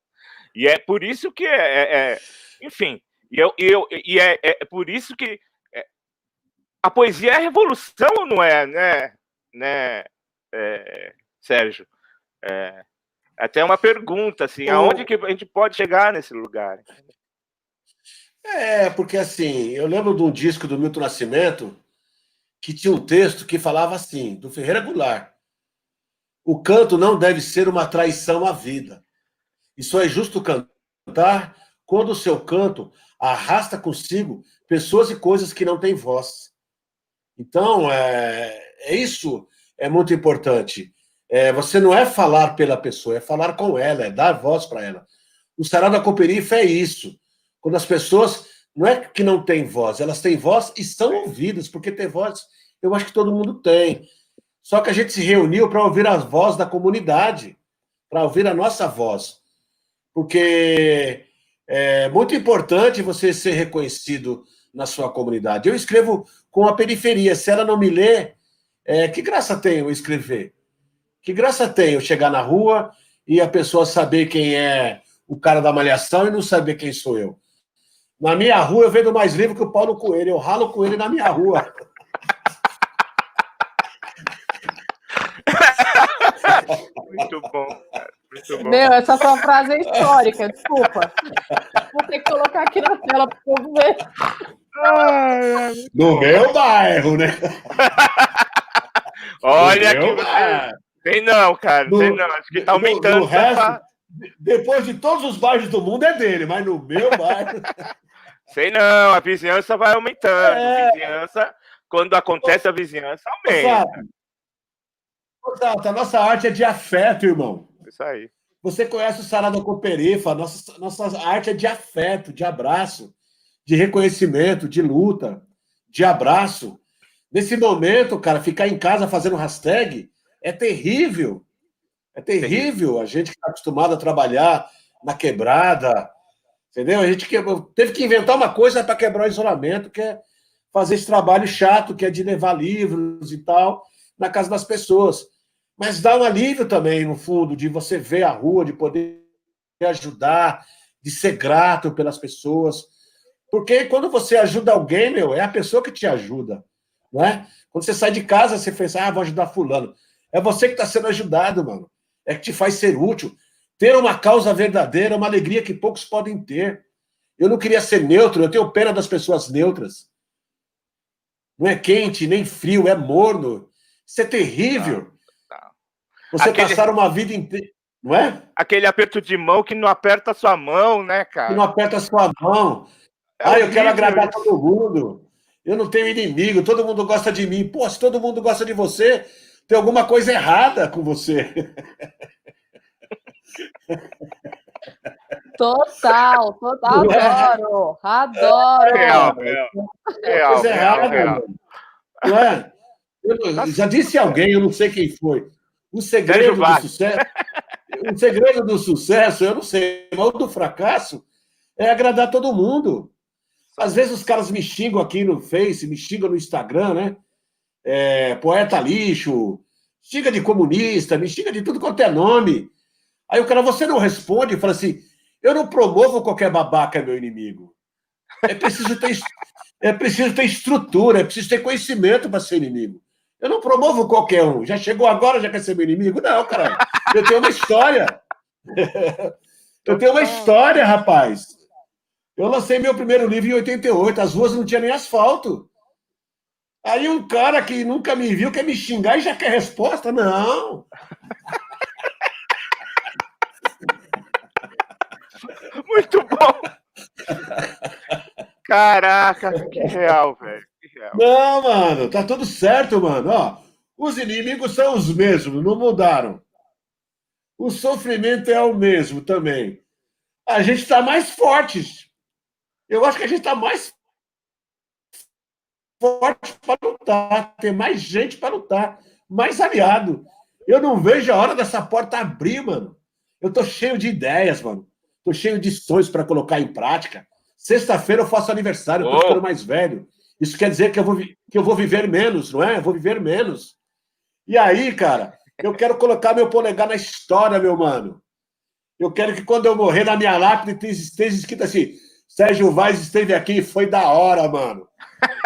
Speaker 3: E é por isso que é, é, é enfim, e, eu, eu, e é, é por isso que é, a poesia é revolução, não é, né? né? É, Sérgio? É, até uma pergunta, assim, o... aonde que a gente pode chegar nesse lugar?
Speaker 2: É, porque assim, eu lembro de um disco do Milton Nascimento que tinha um texto que falava assim, do Ferreira Goulart. O canto não deve ser uma traição à vida. E só é justo cantar quando o seu canto arrasta consigo pessoas e coisas que não têm voz. Então, é, é isso é muito importante. É, você não é falar pela pessoa, é falar com ela, é dar voz para ela. O Sarau da Cooperifa é isso. Quando as pessoas não é que não têm voz, elas têm voz e são ouvidas, porque ter voz eu acho que todo mundo tem. Só que a gente se reuniu para ouvir as vozes da comunidade, para ouvir a nossa voz. Porque é muito importante você ser reconhecido na sua comunidade. Eu escrevo com a periferia. Se ela não me lê, é, que graça tem eu escrever? Que graça tem eu chegar na rua e a pessoa saber quem é o cara da malhação e não saber quem sou eu? Na minha rua eu vendo mais livro que o Paulo Coelho, eu ralo com ele na minha rua.
Speaker 3: Muito bom, cara. Muito bom.
Speaker 1: Meu, essa sua frase é histórica, desculpa. Vou ter que colocar aqui na tela para o povo ver.
Speaker 2: No meu bairro, né?
Speaker 3: Olha que você... Tem não, cara. No, tem não. Acho que tá aumentando. No, no resto,
Speaker 2: depois de todos os bairros do mundo é dele, mas no meu bairro.
Speaker 3: Sei não, a vizinhança vai aumentando. É... A vizinhança, quando acontece a vizinhança, aumenta.
Speaker 2: Exato. A nossa arte é de afeto, irmão.
Speaker 3: Isso aí.
Speaker 2: Você conhece o Sarada Coperifa, nossa, nossa arte é de afeto, de abraço, de reconhecimento, de luta, de abraço. Nesse momento, cara, ficar em casa fazendo hashtag é terrível. É terrível. A gente que está acostumado a trabalhar na quebrada, entendeu? A gente teve que inventar uma coisa para quebrar o isolamento, que é fazer esse trabalho chato, que é de levar livros e tal, na casa das pessoas. Mas dá um alívio também, no fundo, de você ver a rua, de poder ajudar, de ser grato pelas pessoas. Porque quando você ajuda alguém, meu, é a pessoa que te ajuda. Não é? Quando você sai de casa, você pensa, ah, vou ajudar fulano. É você que está sendo ajudado, mano. É que te faz ser útil. Ter uma causa verdadeira é uma alegria que poucos podem ter. Eu não queria ser neutro, eu tenho pena das pessoas neutras. Não é quente, nem frio, é morno. Isso é terrível. Você Aquele... passar uma vida inteira. Não é?
Speaker 3: Aquele aperto de mão que não aperta a sua mão, né, cara?
Speaker 2: Que não aperta a sua mão. É ah, eu quero agradar todo mundo. Eu não tenho inimigo, todo mundo gosta de mim. Pô, se todo mundo gosta de você, tem alguma coisa errada com você.
Speaker 1: Total, total, é? adoro, adoro. É real, real.
Speaker 2: real, coisa errada, real. Não é? Eu já disse alguém, eu não sei quem foi. O segredo do sucesso. O segredo do sucesso, eu não sei, mas o do fracasso é agradar todo mundo. Às vezes os caras me xingam aqui no Face, me xingam no Instagram, né? É, poeta lixo, xinga de comunista, me xinga de tudo quanto é nome. Aí o cara, você não responde e fala assim: eu não promovo qualquer babaca, meu inimigo. É preciso ter, é preciso ter estrutura, é preciso ter conhecimento para ser inimigo. Eu não promovo qualquer um. Já chegou agora, já quer ser meu inimigo? Não, cara. Eu tenho uma história. Eu tenho uma história, rapaz. Eu lancei meu primeiro livro em 88. As ruas não tinham nem asfalto. Aí um cara que nunca me viu quer me xingar e já quer resposta? Não.
Speaker 3: Muito bom. Caraca, que real, velho.
Speaker 2: Não, mano, tá tudo certo, mano. Ó, os inimigos são os mesmos, não mudaram. O sofrimento é o mesmo também. A gente está mais fortes. Eu acho que a gente está mais forte para lutar, ter mais gente para lutar, mais aliado. Eu não vejo a hora dessa porta abrir, mano. Eu tô cheio de ideias, mano. Tô cheio de sonhos para colocar em prática. Sexta-feira eu faço aniversário, tô ficando mais velho. Isso quer dizer que eu, vou, que eu vou viver menos, não é? Eu vou viver menos. E aí, cara, eu quero colocar meu polegar na história, meu mano. Eu quero que quando eu morrer na minha lápide esteja escrito assim: Sérgio Vaz esteve aqui e foi da hora, mano.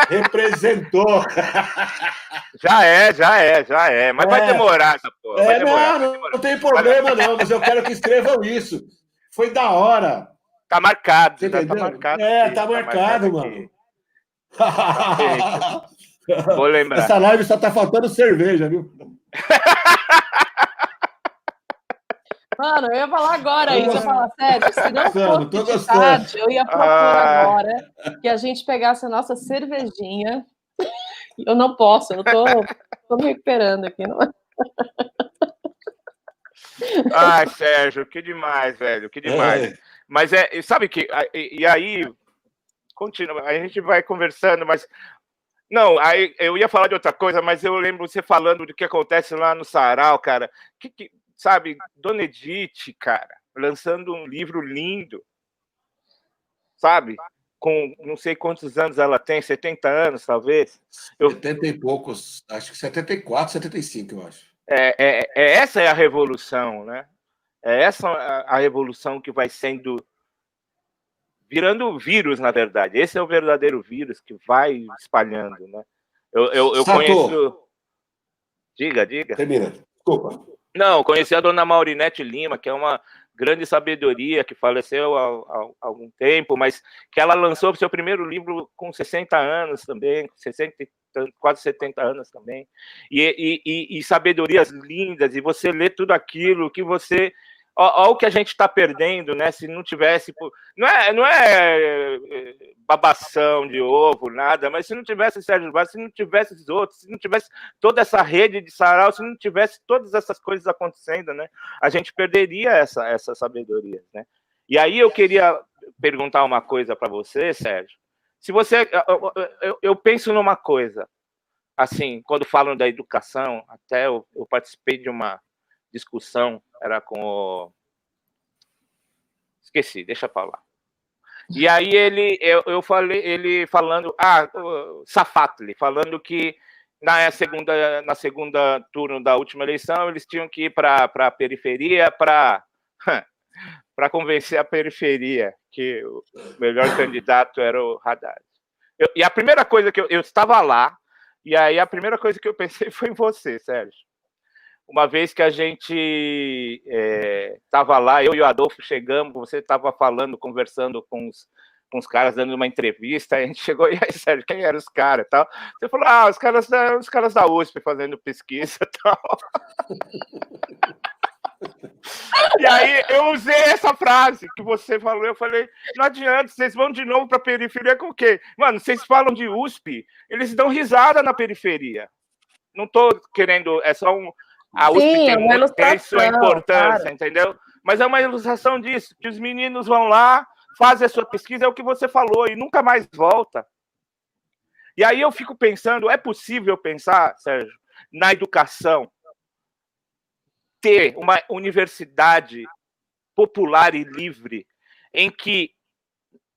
Speaker 2: Representou.
Speaker 3: Já é, já é, já é. Mas é. vai demorar essa porra. É,
Speaker 2: demorar, não, não, não tem problema, não, mas eu quero que escrevam isso. Foi da hora.
Speaker 3: Tá marcado, Você tá marcado.
Speaker 2: É, aqui, tá, tá marcado, mano.
Speaker 3: Vou lembrar.
Speaker 2: Essa live só tá faltando cerveja, viu?
Speaker 1: Mano, eu ia falar agora isso, eu ia falar sério, se não fosse tarde, eu ia propor ah. agora que a gente pegasse a nossa cervejinha. Eu não posso, eu tô, tô me recuperando aqui. Não...
Speaker 3: Ai, Sérgio, que demais, velho, que demais. É. Mas é, sabe que, e, e aí, continua, a gente vai conversando, mas não, aí eu ia falar de outra coisa, mas eu lembro você falando do que acontece lá no Sarau, cara. Que, que, sabe, Dona Edith, cara, lançando um livro lindo, sabe? Com não sei quantos anos ela tem, 70 anos, talvez.
Speaker 2: Eu... 70 e poucos, acho que 74, 75, eu acho.
Speaker 3: É, é, é essa é a revolução, né? É essa a, a revolução que vai sendo virando vírus, na verdade. Esse é o verdadeiro vírus que vai espalhando, né? Eu, eu, eu conheço. Diga, diga.
Speaker 2: Termina. Desculpa.
Speaker 3: Não, conheci a dona Maurinete Lima, que é uma grande sabedoria, que faleceu há, há, algum tempo, mas que ela lançou o seu primeiro livro com 60 anos também, 60, quase 70 anos também, e, e, e, sabedorias lindas, e você lê tudo aquilo que você Olha o que a gente está perdendo, né? Se não tivesse. Não é, não é, é babação de ovo, nada, mas se não tivesse Sérgio Vaz, se não tivesse os outros, se não tivesse toda essa rede de sarau, se não tivesse todas essas coisas acontecendo, né? A gente perderia essa, essa sabedoria, né? E aí eu queria perguntar uma coisa para você, Sérgio. Se você. Eu, eu, eu, penso numa coisa, assim, quando falam da educação, até eu, eu participei de uma discussão era com o. Esqueci, deixa pra lá. E aí ele, eu, eu falei, ele falando, ah, Safatli, falando que na segunda, na segunda turno da última eleição eles tinham que ir para a periferia para para convencer a periferia que o melhor candidato era o Haddad. Eu, e a primeira coisa que eu, eu estava lá, e aí a primeira coisa que eu pensei foi em você, Sérgio uma vez que a gente estava é, lá, eu e o Adolfo chegamos, você estava falando, conversando com os, com os caras, dando uma entrevista, a gente chegou, e aí, Sérgio, quem eram os caras tal? Você falou, ah, os caras da, os caras da USP fazendo pesquisa e tal. E aí eu usei essa frase que você falou, eu falei, não adianta, vocês vão de novo para a periferia com o quê? Mano, vocês falam de USP, eles dão risada na periferia. Não estou querendo, é só um, a USP Sim, tem, muito, tem sua importância, cara. entendeu? Mas é uma ilustração disso, que os meninos vão lá, fazem a sua pesquisa, é o que você falou, e nunca mais volta. E aí eu fico pensando, é possível pensar, Sérgio, na educação, ter uma universidade popular e livre, em que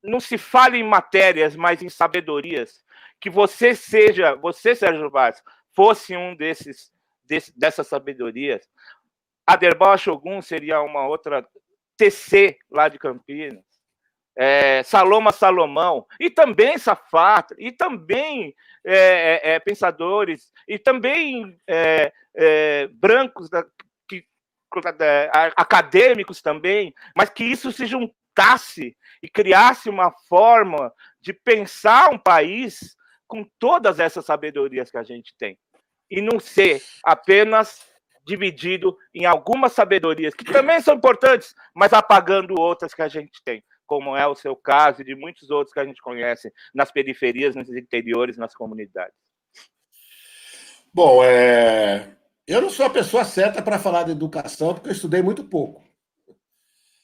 Speaker 3: não se fale em matérias, mas em sabedorias, que você seja, você, Sérgio Vaz, fosse um desses desse, dessas sabedorias. Aderbal Shogun seria uma outra TC lá de Campinas. É, Saloma Salomão, e também Safato, e também é, é, é, pensadores, e também é, é, brancos, da, que, acadêmicos também, mas que isso se juntasse e criasse uma forma de pensar um país com todas essas sabedorias que a gente tem e não ser apenas dividido em algumas sabedorias, que também são importantes, mas apagando outras que a gente tem, como é o seu caso e de muitos outros que a gente conhece nas periferias, nos interiores, nas comunidades.
Speaker 2: Bom, é... eu não sou a pessoa certa para falar de educação, porque eu estudei muito pouco.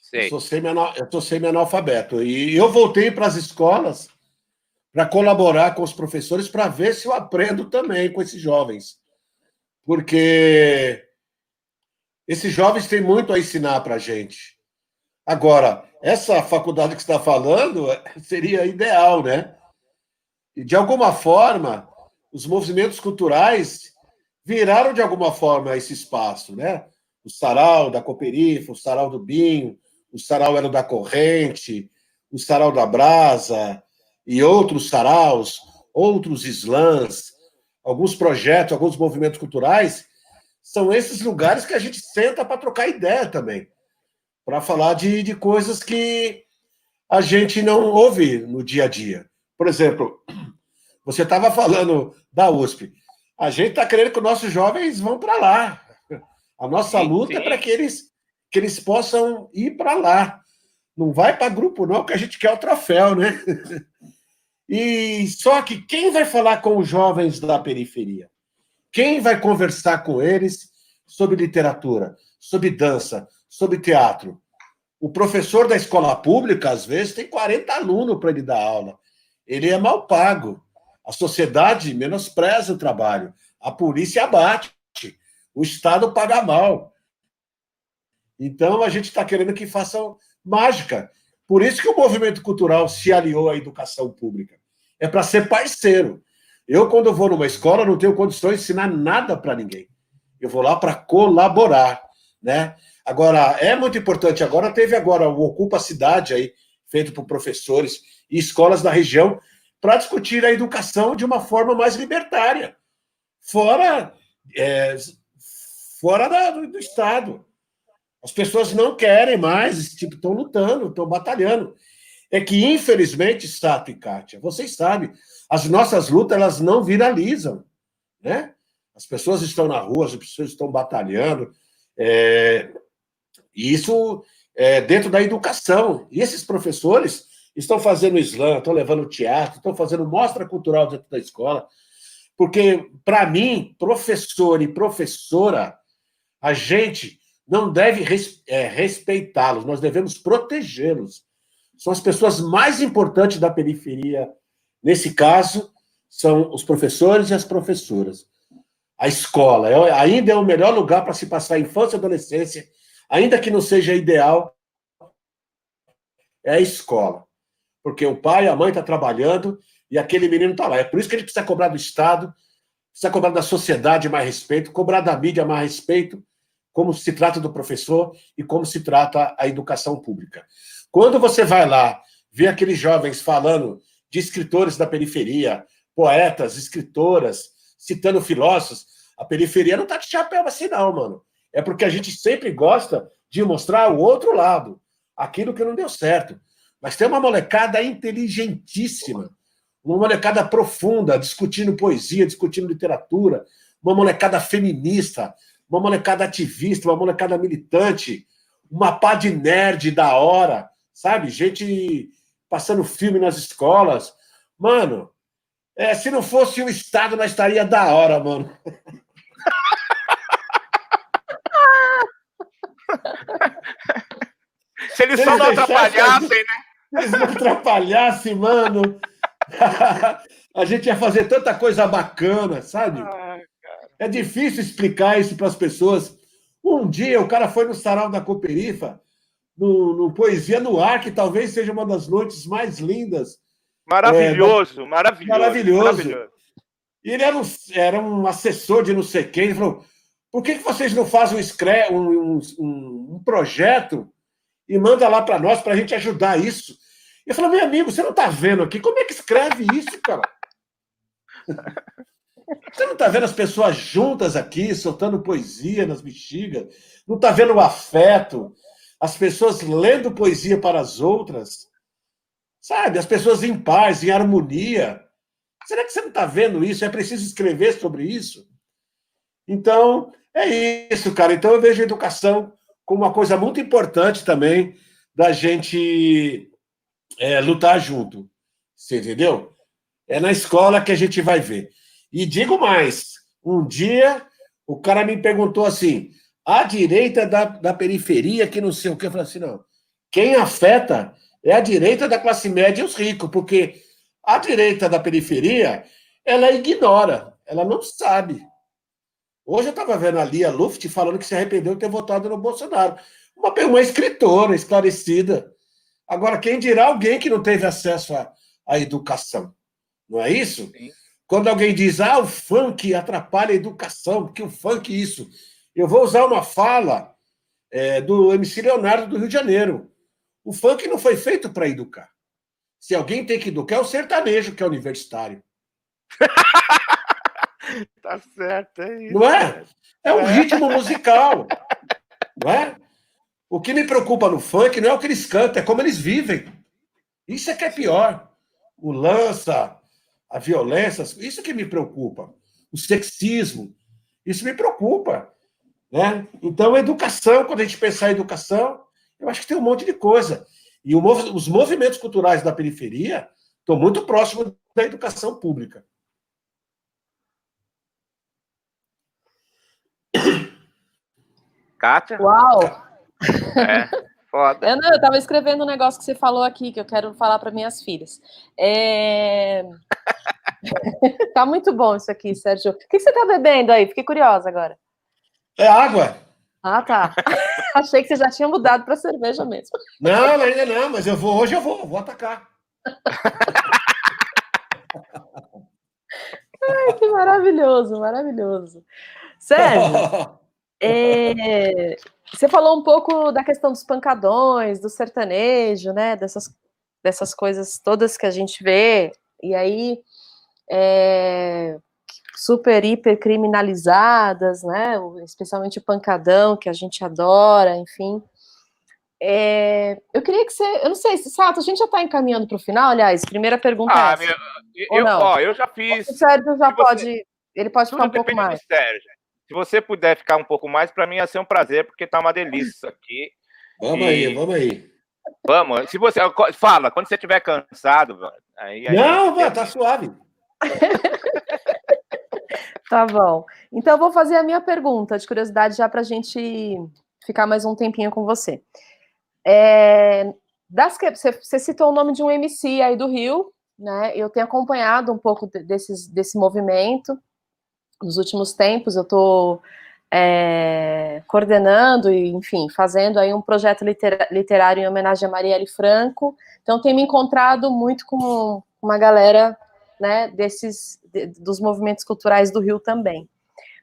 Speaker 2: Sei. Eu sou semi-analfabeto. Semi e eu voltei para as escolas para colaborar com os professores para ver se eu aprendo também com esses jovens. Porque esses jovens têm muito a ensinar para a gente. Agora, essa faculdade que está falando seria ideal, né? E, de alguma forma, os movimentos culturais viraram, de alguma forma, esse espaço, né? O sarau da Cooperifa, o sarau do Binho, o sarau era da Corrente, o sarau da Brasa, e outros saraus, outros slams, alguns projetos, alguns movimentos culturais, são esses lugares que a gente senta para trocar ideia também, para falar de, de coisas que a gente não ouve no dia a dia. Por exemplo, você estava falando da USP. A gente está querendo que os nossos jovens vão para lá. A nossa luta sim. é para que eles, que eles possam ir para lá. Não vai para grupo, não, que a gente quer o troféu, né? E só que quem vai falar com os jovens da periferia? Quem vai conversar com eles sobre literatura, sobre dança, sobre teatro? O professor da escola pública, às vezes, tem 40 alunos para ele dar aula. Ele é mal pago. A sociedade menospreza o trabalho. A polícia abate. O Estado paga mal. Então, a gente está querendo que façam mágica. Por isso que o movimento cultural se aliou à educação pública. É para ser parceiro. Eu, quando vou numa escola, não tenho condições de ensinar nada para ninguém. Eu vou lá para colaborar, né? Agora, é muito importante. Agora teve agora o Ocupa Cidade aí, feito por professores e escolas da região, para discutir a educação de uma forma mais libertária. Fora, é, fora da, do, do Estado. As pessoas não querem mais esse tipo, estão lutando, estão batalhando. É que, infelizmente, Sato e Kátia, vocês sabem, as nossas lutas elas não viralizam. Né? As pessoas estão na rua, as pessoas estão batalhando. É, e isso é dentro da educação. E esses professores estão fazendo slam, estão levando teatro, estão fazendo mostra cultural dentro da escola. Porque, para mim, professor e professora, a gente não deve é, respeitá-los, nós devemos protegê-los. São as pessoas mais importantes da periferia. Nesse caso, são os professores e as professoras. A escola é, ainda é o melhor lugar para se passar a infância e adolescência, ainda que não seja ideal, é a escola. Porque o pai, a mãe está trabalhando e aquele menino está lá. É por isso que a gente precisa cobrar do Estado, precisa cobrar da sociedade mais respeito, cobrar da mídia mais respeito, como se trata do professor e como se trata a educação pública. Quando você vai lá ver aqueles jovens falando de escritores da periferia, poetas, escritoras, citando filósofos, a periferia não está de chapéu assim, não, mano. É porque a gente sempre gosta de mostrar o outro lado, aquilo que não deu certo. Mas tem uma molecada inteligentíssima, uma molecada profunda, discutindo poesia, discutindo literatura, uma molecada feminista, uma molecada ativista, uma molecada militante, uma pá de nerd da hora, sabe? Gente passando filme nas escolas. Mano, é, se não fosse o Estado, nós estaria da hora, mano.
Speaker 3: Se eles só não atrapalhassem, né?
Speaker 2: Se eles não atrapalhassem, mano. a gente ia fazer tanta coisa bacana, sabe? Ah, é difícil explicar isso para as pessoas. Um dia o cara foi no sarau da Cooperifa, no, no, Poesia no Ar, que talvez seja uma das noites mais lindas.
Speaker 3: Maravilhoso, é, maravilhoso.
Speaker 2: Maravilhoso. E ele era um, era um assessor de não sei quem. Ele falou: por que, que vocês não fazem um, um, um, um projeto e manda lá para nós para a gente ajudar isso? Eu falei, meu amigo, você não está vendo aqui? Como é que escreve isso, cara? Você não está vendo as pessoas juntas aqui, soltando poesia nas bexigas? Não está vendo o afeto? As pessoas lendo poesia para as outras? Sabe? As pessoas em paz, em harmonia. Será que você não está vendo isso? É preciso escrever sobre isso? Então, é isso, cara. Então, eu vejo a educação como uma coisa muito importante também da gente é, lutar junto. Você entendeu? É na escola que a gente vai ver. E digo mais: um dia o cara me perguntou assim, a direita da, da periferia, que não sei o que, eu falei assim: não. Quem afeta é a direita da classe média e os ricos, porque a direita da periferia ela ignora, ela não sabe. Hoje eu estava vendo a Lia Luft falando que se arrependeu de ter votado no Bolsonaro. Uma, uma escritora esclarecida. Agora, quem dirá alguém que não teve acesso à, à educação? Não é isso? Sim. Quando alguém diz, ah, o funk atrapalha a educação, porque o funk isso. Eu vou usar uma fala é, do MC Leonardo do Rio de Janeiro. O funk não foi feito para educar. Se alguém tem que educar, é o sertanejo, que é universitário.
Speaker 3: tá certo, é isso.
Speaker 2: Não é? É um é. ritmo musical. Não é? O que me preocupa no funk não é o que eles cantam, é como eles vivem. Isso é que é pior. O lança, a violência, isso que me preocupa. O sexismo, isso me preocupa. Né? Então, a educação, quando a gente pensar em educação, eu acho que tem um monte de coisa. E o, os movimentos culturais da periferia estão muito próximos da educação pública.
Speaker 3: Kátia?
Speaker 1: Uau!
Speaker 3: É. Foda.
Speaker 1: Eu, não, eu tava escrevendo um negócio que você falou aqui, que eu quero falar para minhas filhas. É... tá muito bom isso aqui, Sérgio. O que você tá bebendo aí? Fiquei curiosa agora.
Speaker 2: É água.
Speaker 1: Ah, tá. Achei que você já tinha mudado para cerveja mesmo.
Speaker 2: Não, ainda não, mas eu vou hoje eu vou, vou atacar.
Speaker 1: Ai, que maravilhoso, maravilhoso. Sérgio, é, você falou um pouco da questão dos pancadões, do sertanejo, né? Dessas, dessas coisas todas que a gente vê. E aí, é, super, hiper criminalizadas, né? Especialmente o pancadão, que a gente adora, enfim. É, eu queria que você. Eu não sei, Sato, a gente já está encaminhando para o final, aliás, primeira pergunta é ah, é essa.
Speaker 3: Minha, eu, ó, eu já fiz. O
Speaker 1: Sérgio já pode. Você, ele pode ficar um pouco mais. Sérgio.
Speaker 3: Se você puder ficar um pouco mais, para mim ia ser um prazer, porque tá uma delícia aqui.
Speaker 2: Vamos e... aí, vamos aí.
Speaker 3: Vamos. Se você fala, quando você estiver cansado, aí, aí
Speaker 2: não, vai, tá suave.
Speaker 1: tá bom. Então eu vou fazer a minha pergunta de curiosidade já para a gente ficar mais um tempinho com você. É, das que você, você, citou o nome de um MC aí do Rio, né? Eu tenho acompanhado um pouco desses, desse movimento nos últimos tempos. Eu estou é, coordenando e, enfim, fazendo aí um projeto literário em homenagem a Marielle Franco. Então, tenho me encontrado muito com uma galera, né, desses de, dos movimentos culturais do Rio também.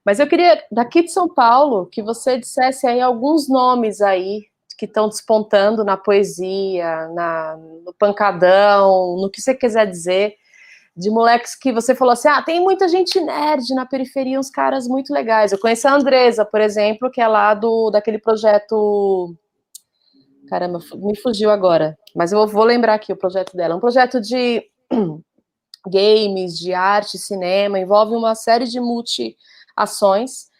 Speaker 1: Mas eu queria, daqui de São Paulo, que você dissesse aí alguns nomes aí que estão despontando na poesia, na, no pancadão, no que você quiser dizer, de moleques que você falou assim: ah, tem muita gente nerd na periferia, uns caras muito legais. Eu conheço a Andresa, por exemplo, que é lá do daquele projeto. Caramba, me fugiu agora, mas eu vou lembrar aqui o projeto dela. Um projeto de games, de arte, cinema, envolve uma série de multi-ações.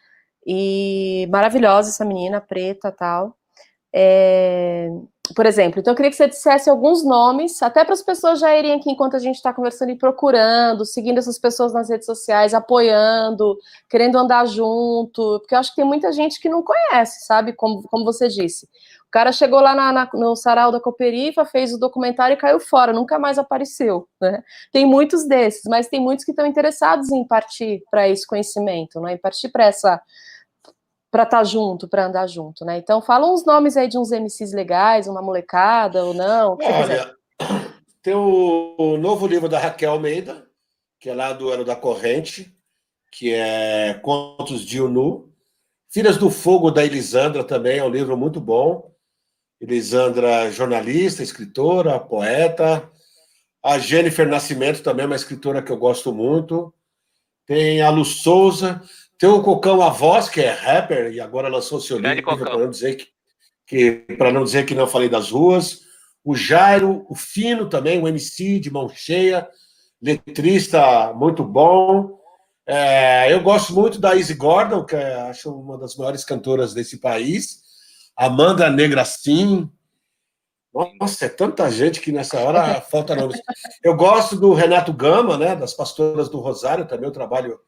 Speaker 1: E maravilhosa essa menina, preta tal. É, por exemplo, então eu queria que você dissesse alguns nomes, até para as pessoas já irem aqui enquanto a gente está conversando e procurando, seguindo essas pessoas nas redes sociais, apoiando, querendo andar junto, porque eu acho que tem muita gente que não conhece, sabe? Como, como você disse. Cara chegou lá na, na, no sarau da Cooperifa, fez o documentário e caiu fora, nunca mais apareceu. Né? Tem muitos desses, mas tem muitos que estão interessados em partir para esse conhecimento, né? em partir para essa para estar tá junto, para andar junto, né? Então, fala uns nomes aí de uns MCs legais, uma molecada ou não.
Speaker 2: Olha, tem o, o, novo livro da Raquel Almeida, que é lá do Ano da Corrente, que é Contos de Unu. Filhas do Fogo, da Elisandra, também é um livro muito bom. Elisandra, jornalista, escritora, poeta. A Jennifer Nascimento, também é uma escritora que eu gosto muito. Tem a Lu Souza, tem o Cocão A Voz, que é rapper, e agora lançou seu livro, para não dizer que, que para não dizer que não falei das ruas. O Jairo, o Fino também, o MC de mão cheia, letrista muito bom. É, eu gosto muito da Izzy Gordon, que é, acho uma das maiores cantoras desse país. Amanda Negracin. Nossa, é tanta gente que nessa hora falta nomes. Eu gosto do Renato Gama, né, das Pastoras do Rosário, também o trabalho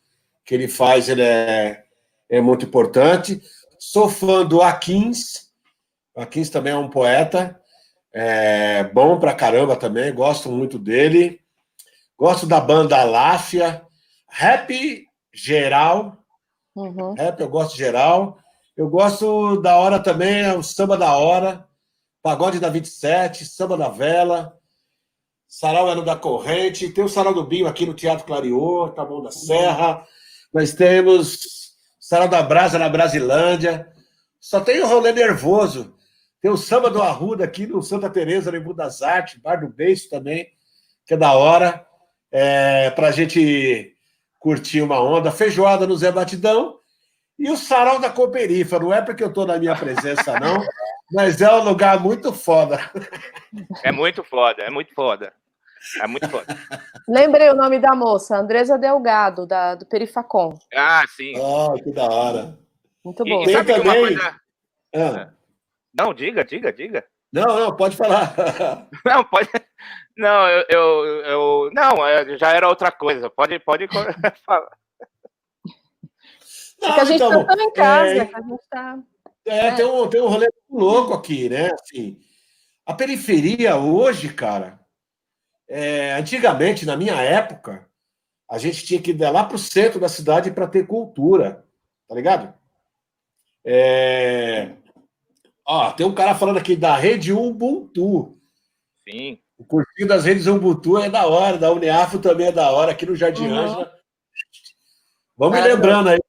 Speaker 2: que ele faz ele é, é muito importante. Sou fã do Aquins. O Aquins também é um poeta. É bom pra caramba também, gosto muito dele. Gosto da banda Láfia. Rap geral. Uhum. Rap eu gosto geral. Eu gosto da hora também, é o samba da hora. Pagode da 27, samba da vela. Sarau Ano da Corrente. Tem o Sarau do Binho aqui no Teatro Clariô, Taboão da Serra. Nós temos Sala da Brasa na Brasilândia. Só tem o rolê nervoso. Tem o samba do Arruda aqui no Santa Teresa, no Embu das Artes, Bar do Beijo também, que é da hora. É, para a gente curtir uma onda. Feijoada no Zé Batidão. E o Sarau da Cooperifa. Não é porque eu estou na minha presença, não, mas é um lugar muito foda.
Speaker 3: É muito foda, é muito foda. É muito foda.
Speaker 1: Lembrei o nome da moça, Andresa Delgado, da, do Perifacom.
Speaker 3: Ah, sim.
Speaker 2: Oh, que da hora.
Speaker 1: Muito bom.
Speaker 3: E, e sabe também... uma coisa... Ah. Não, diga, diga, diga.
Speaker 2: Não, não, pode falar.
Speaker 3: não, pode. Não, eu, eu, eu, não, é, já era outra coisa. Pode, pode falar.
Speaker 1: Não, Porque a gente então, tá em casa, é, a gente tá.
Speaker 2: É, é, Tem, um, tem um rolê louco aqui, né? Assim, a periferia hoje, cara, é, antigamente, na minha época, a gente tinha que ir lá para o centro da cidade para ter cultura, tá ligado? É... Ó, tem um cara falando aqui da rede Ubuntu.
Speaker 3: Sim.
Speaker 2: O cursinho das redes Ubuntu é da hora, da Uniafo também é da hora, aqui no Jardim uhum. Ângela. Vamos me lembrando aí.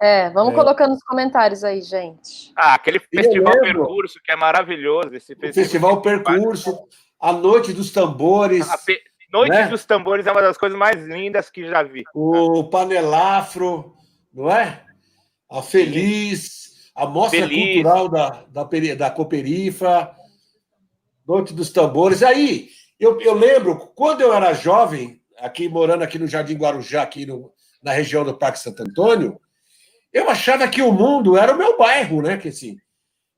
Speaker 1: É, vamos é. colocando nos comentários aí, gente.
Speaker 3: Ah, aquele festival Percurso que é maravilhoso. Esse
Speaker 2: festival, festival Percurso a Noite dos Tambores.
Speaker 3: Ah, pe Noite né? dos Tambores é uma das coisas mais lindas que já vi.
Speaker 2: O Panelafro, não é? A Feliz, a Mostra Feliz. Cultural da, da, da Coperifa, Noite dos Tambores. Aí, eu, eu lembro, quando eu era jovem, aqui morando aqui no Jardim Guarujá, aqui no, na região do Parque Santo Antônio, eu achava que o mundo era o meu bairro, né? Que assim,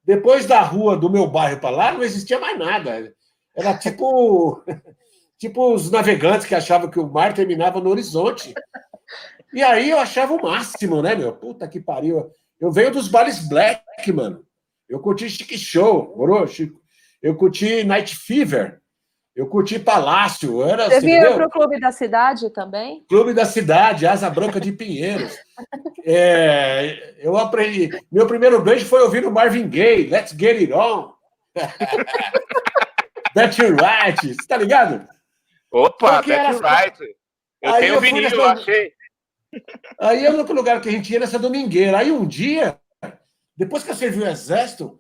Speaker 2: depois da rua do meu bairro para lá, não existia mais nada. Era tipo Tipo os navegantes que achavam que o mar terminava no horizonte. E aí eu achava o máximo, né, meu? Puta que pariu. Eu venho dos bares black, mano. Eu curti Chic Show, morou, Chico? Eu curti Night Fever. Eu curti Palácio. Era,
Speaker 1: Você assim, veio para o Clube da Cidade também?
Speaker 2: Clube da Cidade, Asa Branca de Pinheiros. é, eu aprendi. Meu primeiro beijo foi ouvir o Marvin Gaye, Let's Get It On. That's right. Você tá ligado?
Speaker 3: Opa, that's era... right. Eu aí tenho eu vinil, nessa... eu achei.
Speaker 2: Aí é o único lugar que a gente ia nessa domingueira. Aí um dia, depois que eu servi o exército,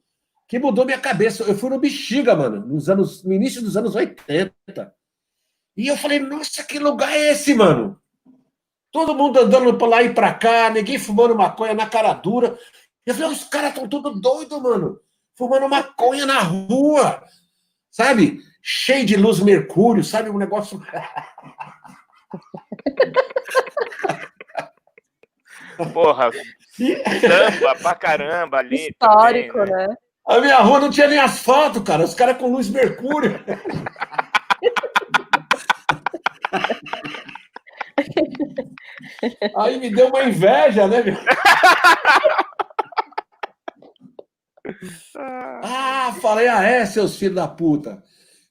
Speaker 2: que mudou minha cabeça. Eu fui no Bexiga, mano, nos anos, no início dos anos 80. E eu falei, nossa, que lugar é esse, mano? Todo mundo andando para lá e para cá, ninguém fumando maconha na cara dura. Eu falei, os caras estão tudo doido, mano. Fumando maconha na rua. Sabe? cheio de luz mercúrio, sabe? Um negócio.
Speaker 3: Porra, samba pra caramba ali.
Speaker 1: Histórico, também, né? né?
Speaker 2: A minha rua não tinha nem asfalto, cara. Os caras com luz mercúrio. Aí me deu uma inveja, né, meu? Ah, falei, ah, é, seus filhos da puta.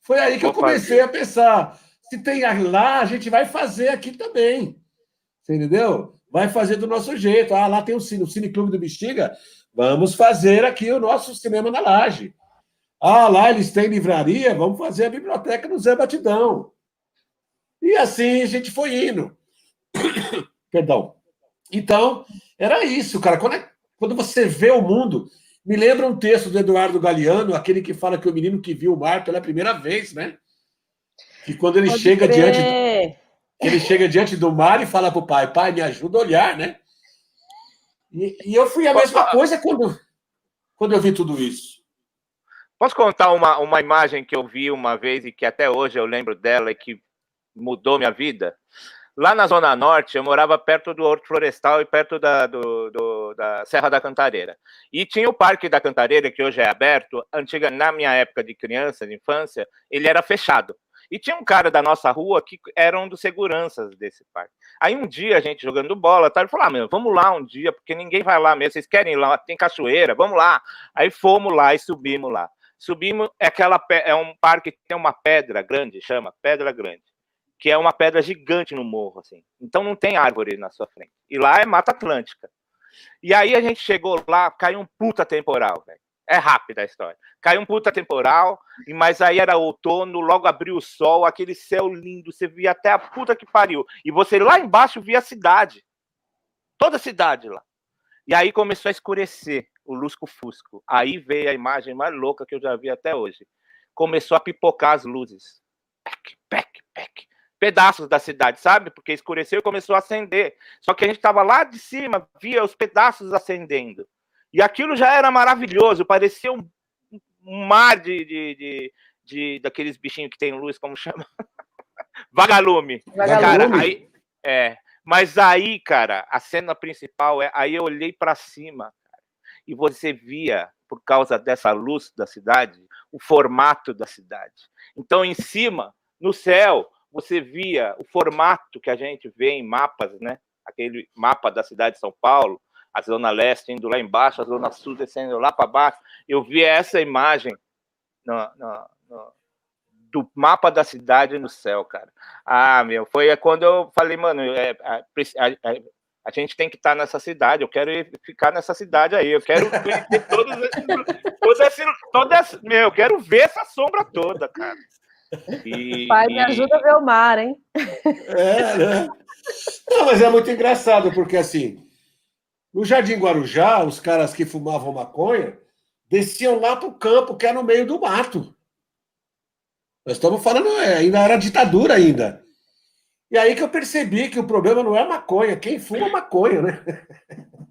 Speaker 2: Foi aí que Vou eu comecei fazer. a pensar: se tem lá, a gente vai fazer aqui também. Você entendeu? Vai fazer do nosso jeito. Ah, lá tem o Cine, o Cine Clube do Bexiga. Vamos fazer aqui o nosso cinema na laje. Ah, lá eles têm livraria, vamos fazer a biblioteca no Zé Batidão. E assim a gente foi indo. Perdão. Então, era isso, cara. Quando, é, quando você vê o mundo, me lembra um texto do Eduardo Galeano, aquele que fala que o menino que viu o mar pela primeira vez, né? Que quando ele Pode chega crer. diante do, ele chega diante do mar e fala para o pai, pai, me ajuda a olhar, né? E, e eu fui a Posso mesma falar? coisa quando, quando eu vi tudo isso.
Speaker 3: Posso contar uma, uma imagem que eu vi uma vez e que até hoje eu lembro dela e que mudou minha vida? Lá na Zona Norte, eu morava perto do Horto Florestal e perto da, do, do, da Serra da Cantareira. E tinha o Parque da Cantareira, que hoje é aberto. Antiga, na minha época de criança, de infância, ele era fechado. E tinha um cara da nossa rua que era um dos seguranças desse parque. Aí um dia a gente jogando bola, tá, ele falou: ah, meu, vamos lá um dia, porque ninguém vai lá mesmo. Vocês querem ir lá? Tem cachoeira, vamos lá. Aí fomos lá e subimos lá. Subimos, é aquela é um parque que tem uma pedra grande, chama Pedra Grande que é uma pedra gigante no morro, assim. Então não tem árvore na sua frente. E lá é Mata Atlântica. E aí a gente chegou lá, caiu um puta temporal, velho. É rápida a história. Caiu um puta temporal, mas aí era outono, logo abriu o sol, aquele céu lindo, você via até a puta que pariu. E você lá embaixo via a cidade. Toda a cidade lá. E aí começou a escurecer o lusco-fusco. Aí veio a imagem mais louca que eu já vi até hoje. Começou a pipocar as luzes. Pec, pec, pec pedaços da cidade, sabe? Porque escureceu e começou a acender. Só que a gente estava lá de cima, via os pedaços acendendo. E aquilo já era maravilhoso, parecia um, um mar de, de, de, de, daqueles bichinhos que tem luz, como chama? Vagalume. Vagalume. Cara, aí, é, mas aí, cara, a cena principal é. Aí eu olhei para cima cara, e você via, por causa dessa luz da cidade, o formato da cidade. Então, em cima, no céu, você via o formato que a gente vê em mapas, né? Aquele mapa da cidade de São Paulo, a zona leste indo lá embaixo, a zona sul descendo lá para baixo. Eu vi essa imagem no, no, no, do mapa da cidade no céu, cara. Ah, meu, foi quando eu falei, mano, é, a, a, a, gente tem que estar tá nessa cidade, eu quero ficar nessa cidade aí, eu quero ver todos todo esse, todo esse, meu, eu quero ver essa sombra toda, cara.
Speaker 1: E, Pai, me ajuda a ver o mar, hein?
Speaker 2: É, né? Não, mas é muito engraçado, porque assim, no Jardim Guarujá, os caras que fumavam maconha desciam lá para o campo, que é no meio do mato. Nós estamos falando, é, ainda era ditadura ainda. E aí que eu percebi que o problema não é maconha, quem fuma maconha, né?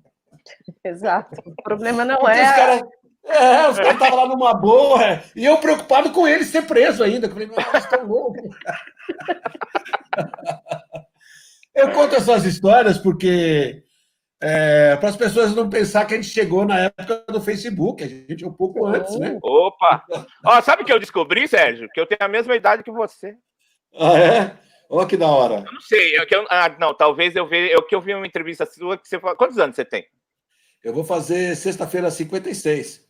Speaker 1: Exato. O problema não é.
Speaker 2: Os cara, é, os caras estavam lá numa boa, e eu preocupado com eles ser preso ainda. Eu falei, eles estão loucos. Eu conto essas histórias porque é, para as pessoas não pensar que a gente chegou na época do Facebook, a gente é um pouco antes, né?
Speaker 3: Opa! Ó, sabe o que eu descobri, Sérgio? Que eu tenho a mesma idade que você.
Speaker 2: Ah, é? Olha que da hora.
Speaker 3: Eu não sei. Eu, eu, ah, não, talvez eu veja. Eu que eu vi uma entrevista sua que você. Quantos anos você tem?
Speaker 2: Eu vou fazer sexta-feira 56.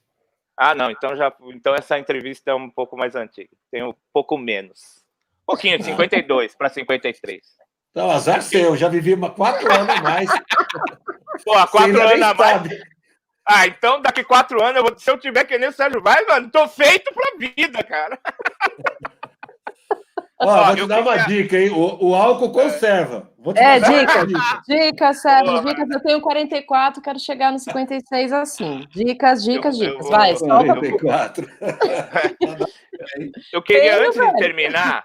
Speaker 3: Ah, não. Então já. Então essa entrevista é um pouco mais antiga. Tem um pouco menos. Um pouquinho, de 52 para 53.
Speaker 2: Então, azar seu, já vivi uma, quatro anos a mais.
Speaker 3: Pô, quatro anos a mais. Ah, então daqui quatro anos, eu vou, se eu tiver que nem o Sérgio Vaz, mano, tô feito pra vida, cara.
Speaker 2: Ó, vou te dar uma dica, hein? O, o álcool conserva. Vou te
Speaker 1: é, dica, dica. Dica, Sérgio, dicas. Eu tenho 44, quero chegar no 56 assim. Dicas, dicas, eu, dicas. Eu Vai, solta. 44.
Speaker 3: eu queria, antes velho. de terminar,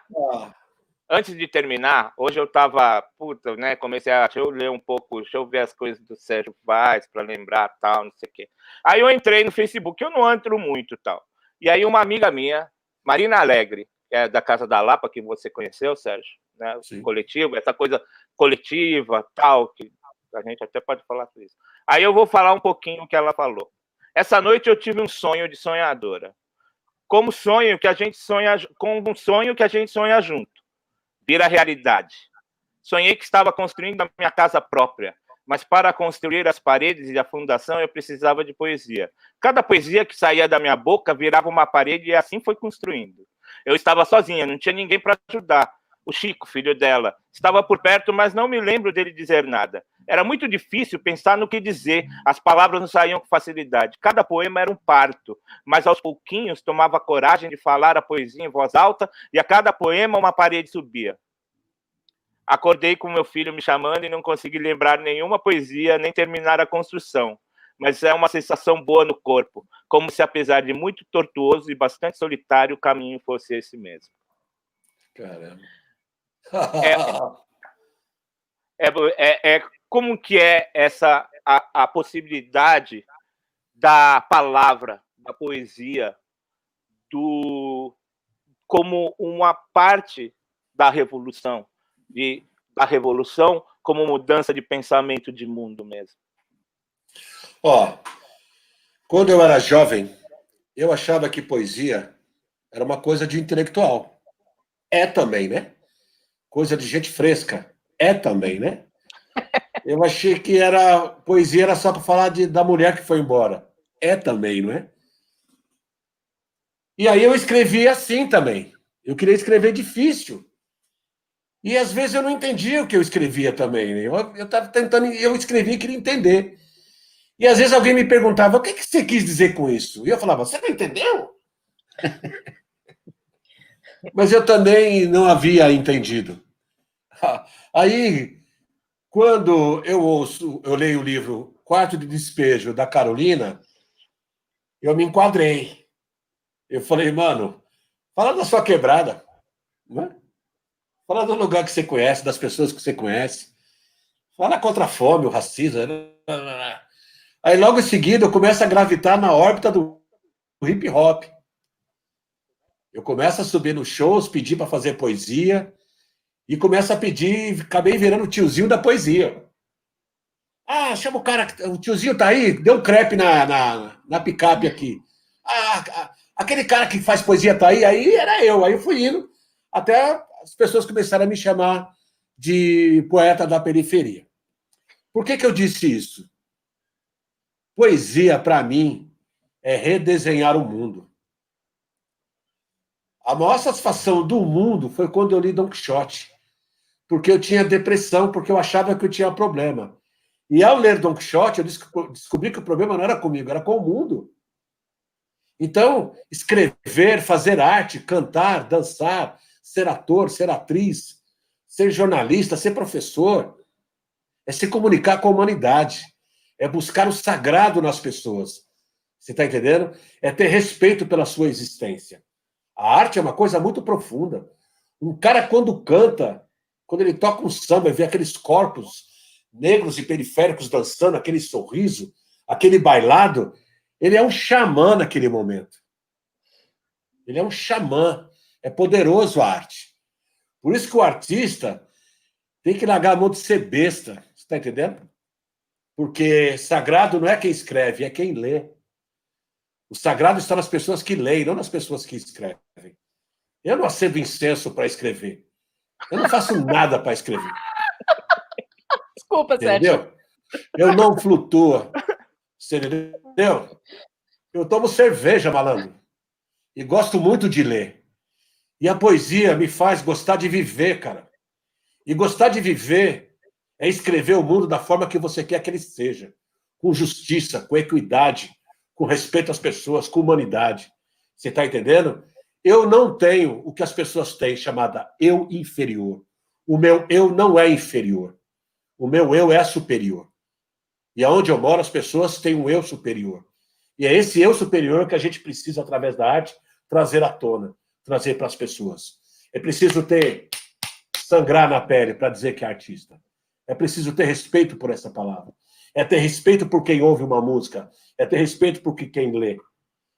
Speaker 3: antes de terminar, hoje eu tava, puta, né? Comecei a, deixa eu ler um pouco, deixa eu ver as coisas do Sérgio Vaz para lembrar tal, não sei o quê. Aí eu entrei no Facebook, eu não entro muito tal. E aí uma amiga minha, Marina Alegre, é da Casa da Lapa, que você conheceu, Sérgio, né? Sim. Coletivo, essa coisa coletiva, tal, que a gente até pode falar sobre isso. Aí eu vou falar um pouquinho o que ela falou. Essa noite eu tive um sonho de sonhadora. Como sonho que a gente sonha, como um sonho que a gente sonha junto. Vira realidade. Sonhei que estava construindo a minha casa própria, mas para construir as paredes e a fundação eu precisava de poesia. Cada poesia que saía da minha boca virava uma parede e assim foi construindo. Eu estava sozinha, não tinha ninguém para ajudar. O Chico, filho dela, estava por perto, mas não me lembro dele dizer nada. Era muito difícil pensar no que dizer, as palavras não saíam com facilidade. Cada poema era um parto, mas aos pouquinhos tomava coragem de falar a poesia em voz alta e a cada poema uma parede subia. Acordei com meu filho me chamando e não consegui lembrar nenhuma poesia nem terminar a construção mas é uma sensação boa no corpo, como se, apesar de muito tortuoso e bastante solitário, o caminho fosse esse mesmo.
Speaker 2: Caramba.
Speaker 3: É, é, é, como que é essa a, a possibilidade da palavra, da poesia, do como uma parte da revolução, de, da revolução como mudança de pensamento de mundo mesmo.
Speaker 2: Ó, quando eu era jovem, eu achava que poesia era uma coisa de intelectual. É também, né? Coisa de gente fresca. É também, né? Eu achei que era poesia era só para falar de, da mulher que foi embora. É também, não é? E aí eu escrevi assim também. Eu queria escrever difícil. E às vezes eu não entendia o que eu escrevia também. Né? Eu estava tentando, eu escrevi e queria entender. E às vezes alguém me perguntava: o que, que você quis dizer com isso? E eu falava: você não entendeu? Mas eu também não havia entendido. Aí, quando eu ouço, eu leio o livro Quarto de Despejo da Carolina, eu me enquadrei. Eu falei, mano, fala da sua quebrada. Né? Fala do lugar que você conhece, das pessoas que você conhece. Fala contra a fome, o racismo. Aí logo em seguida eu começo a gravitar na órbita do hip hop. Eu começo a subir nos shows, pedir para fazer poesia e começo a pedir, acabei virando o tiozinho da poesia. Ah, chama o cara, o tiozinho tá aí, deu um crepe na, na, na picape aqui. Ah, aquele cara que faz poesia tá aí, aí era eu, aí eu fui indo, até as pessoas começaram a me chamar de poeta da periferia. Por que, que eu disse isso? Poesia, para mim, é redesenhar o mundo. A maior satisfação do mundo foi quando eu li Don Quixote, porque eu tinha depressão, porque eu achava que eu tinha problema. E ao ler Don Quixote, eu descobri que o problema não era comigo, era com o mundo. Então, escrever, fazer arte, cantar, dançar, ser ator, ser atriz, ser jornalista, ser professor, é se comunicar com a humanidade é buscar o sagrado nas pessoas. Você está entendendo? É ter respeito pela sua existência. A arte é uma coisa muito profunda. Um cara, quando canta, quando ele toca um samba e vê aqueles corpos negros e periféricos dançando, aquele sorriso, aquele bailado, ele é um xamã naquele momento. Ele é um xamã. É poderoso a arte. Por isso que o artista tem que largar a mão de ser besta. Você está entendendo? Porque sagrado não é quem escreve, é quem lê. O sagrado está nas pessoas que leem, não nas pessoas que escrevem. Eu não acendo incenso para escrever. Eu não faço nada para escrever.
Speaker 1: Desculpa, Entendeu? Sérgio.
Speaker 2: Eu não flutuo. Você entendeu? Eu tomo cerveja, malandro. E gosto muito de ler. E a poesia me faz gostar de viver, cara. E gostar de viver é escrever o mundo da forma que você quer que ele seja. Com justiça, com equidade, com respeito às pessoas, com humanidade. Você está entendendo? Eu não tenho o que as pessoas têm, chamada eu inferior. O meu eu não é inferior. O meu eu é superior. E aonde eu moro, as pessoas têm um eu superior. E é esse eu superior que a gente precisa, através da arte, trazer à tona, trazer para as pessoas. É preciso ter sangrar na pele para dizer que é artista. É preciso ter respeito por essa palavra. É ter respeito por quem ouve uma música. É ter respeito por quem lê.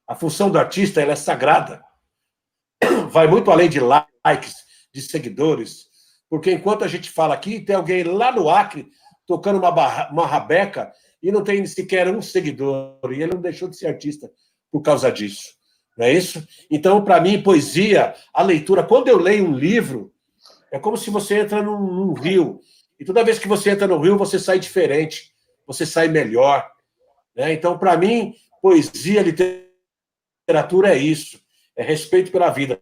Speaker 2: A função do artista ela é sagrada. Vai muito além de likes, de seguidores. Porque enquanto a gente fala aqui, tem alguém lá no Acre tocando uma, barra, uma rabeca e não tem sequer um seguidor. E ele não deixou de ser artista por causa disso. Não é isso? Então, para mim, poesia, a leitura, quando eu leio um livro, é como se você entra num, num rio. E toda vez que você entra no rio, você sai diferente, você sai melhor. Né? Então, para mim, poesia, literatura é isso. É respeito pela vida.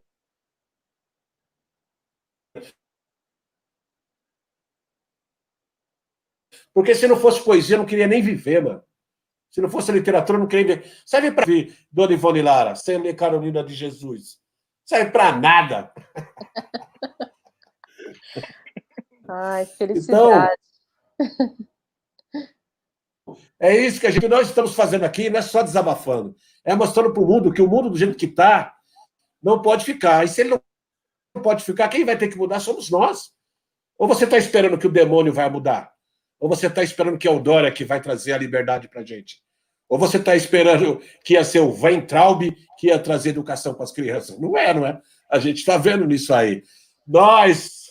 Speaker 2: Porque se não fosse poesia, eu não queria nem viver, mano. Se não fosse literatura, eu não queria ver. Serve para ver Dona Ivone Lara, sem ler Carolina de Jesus. Serve para nada.
Speaker 1: Ai, felicidade.
Speaker 2: Então, é isso que, a gente, nós estamos fazendo aqui, não é só desabafando. É mostrando para o mundo que o mundo, do jeito que está, não pode ficar. E se ele não pode ficar, quem vai ter que mudar somos nós. Ou você está esperando que o demônio vai mudar? Ou você está esperando que é o Dória que vai trazer a liberdade para a gente? Ou você está esperando que ia ser o Weintraub que ia trazer educação para as crianças? Não é, não é? A gente está vendo nisso aí. Nós,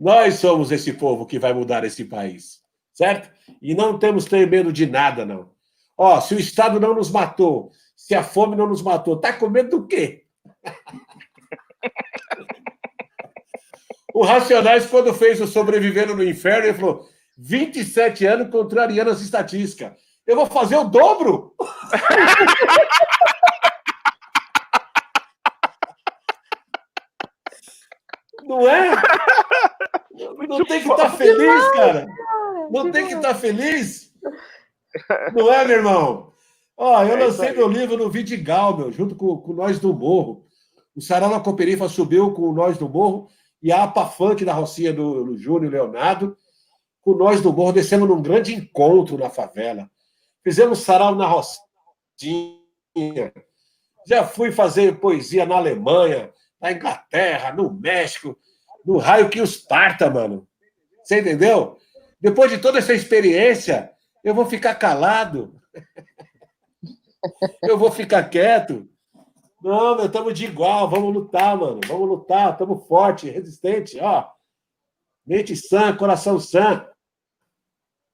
Speaker 2: nós somos esse povo que vai mudar esse país, certo? E não temos ter medo de nada, não. Ó, se o Estado não nos matou, se a fome não nos matou, tá com medo do quê? o Racionais, quando fez o Sobrevivendo no Inferno, ele falou: 27 anos contrariando as estatísticas. Eu vou fazer o dobro? Não é? Não tem que estar tá feliz, cara. Não tem que estar tá feliz. Não é, meu irmão? Ó, eu é lancei meu livro no Vidigal, meu, junto com, com Nós do Morro. O Sarana Coperifa subiu com o Nós do Morro e a APA Funk da Rocinha do, do Júnior Leonardo com nós do Morro, descemos num grande encontro na favela. Fizemos sarau na Rocinha. Já fui fazer poesia na Alemanha, na Inglaterra, no México, no raio que os parta, mano. Você entendeu? Depois de toda essa experiência, eu vou ficar calado. Eu vou ficar quieto. Não, meu, estamos de igual, vamos lutar, mano. Vamos lutar, estamos forte, resistente, ó. Mente sã, coração sã.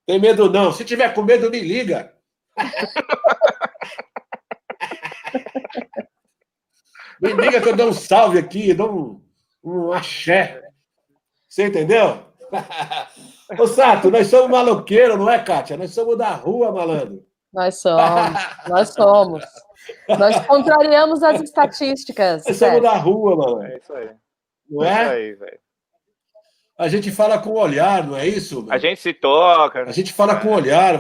Speaker 2: Tem medo não. Se tiver com medo, me liga. me liga que eu dou um salve aqui, dou um, um axé. Você entendeu? Ô, Sato, nós somos maloqueiros, não é, Kátia? Nós somos da rua, malandro.
Speaker 1: Nós somos, nós somos. Nós contrariamos as estatísticas.
Speaker 2: Nós somos da rua, mano.
Speaker 3: É isso aí.
Speaker 2: Não é? É isso aí, velho. A gente fala com o olhar, não é isso?
Speaker 3: A gente se toca.
Speaker 2: A gente fala com o olhar.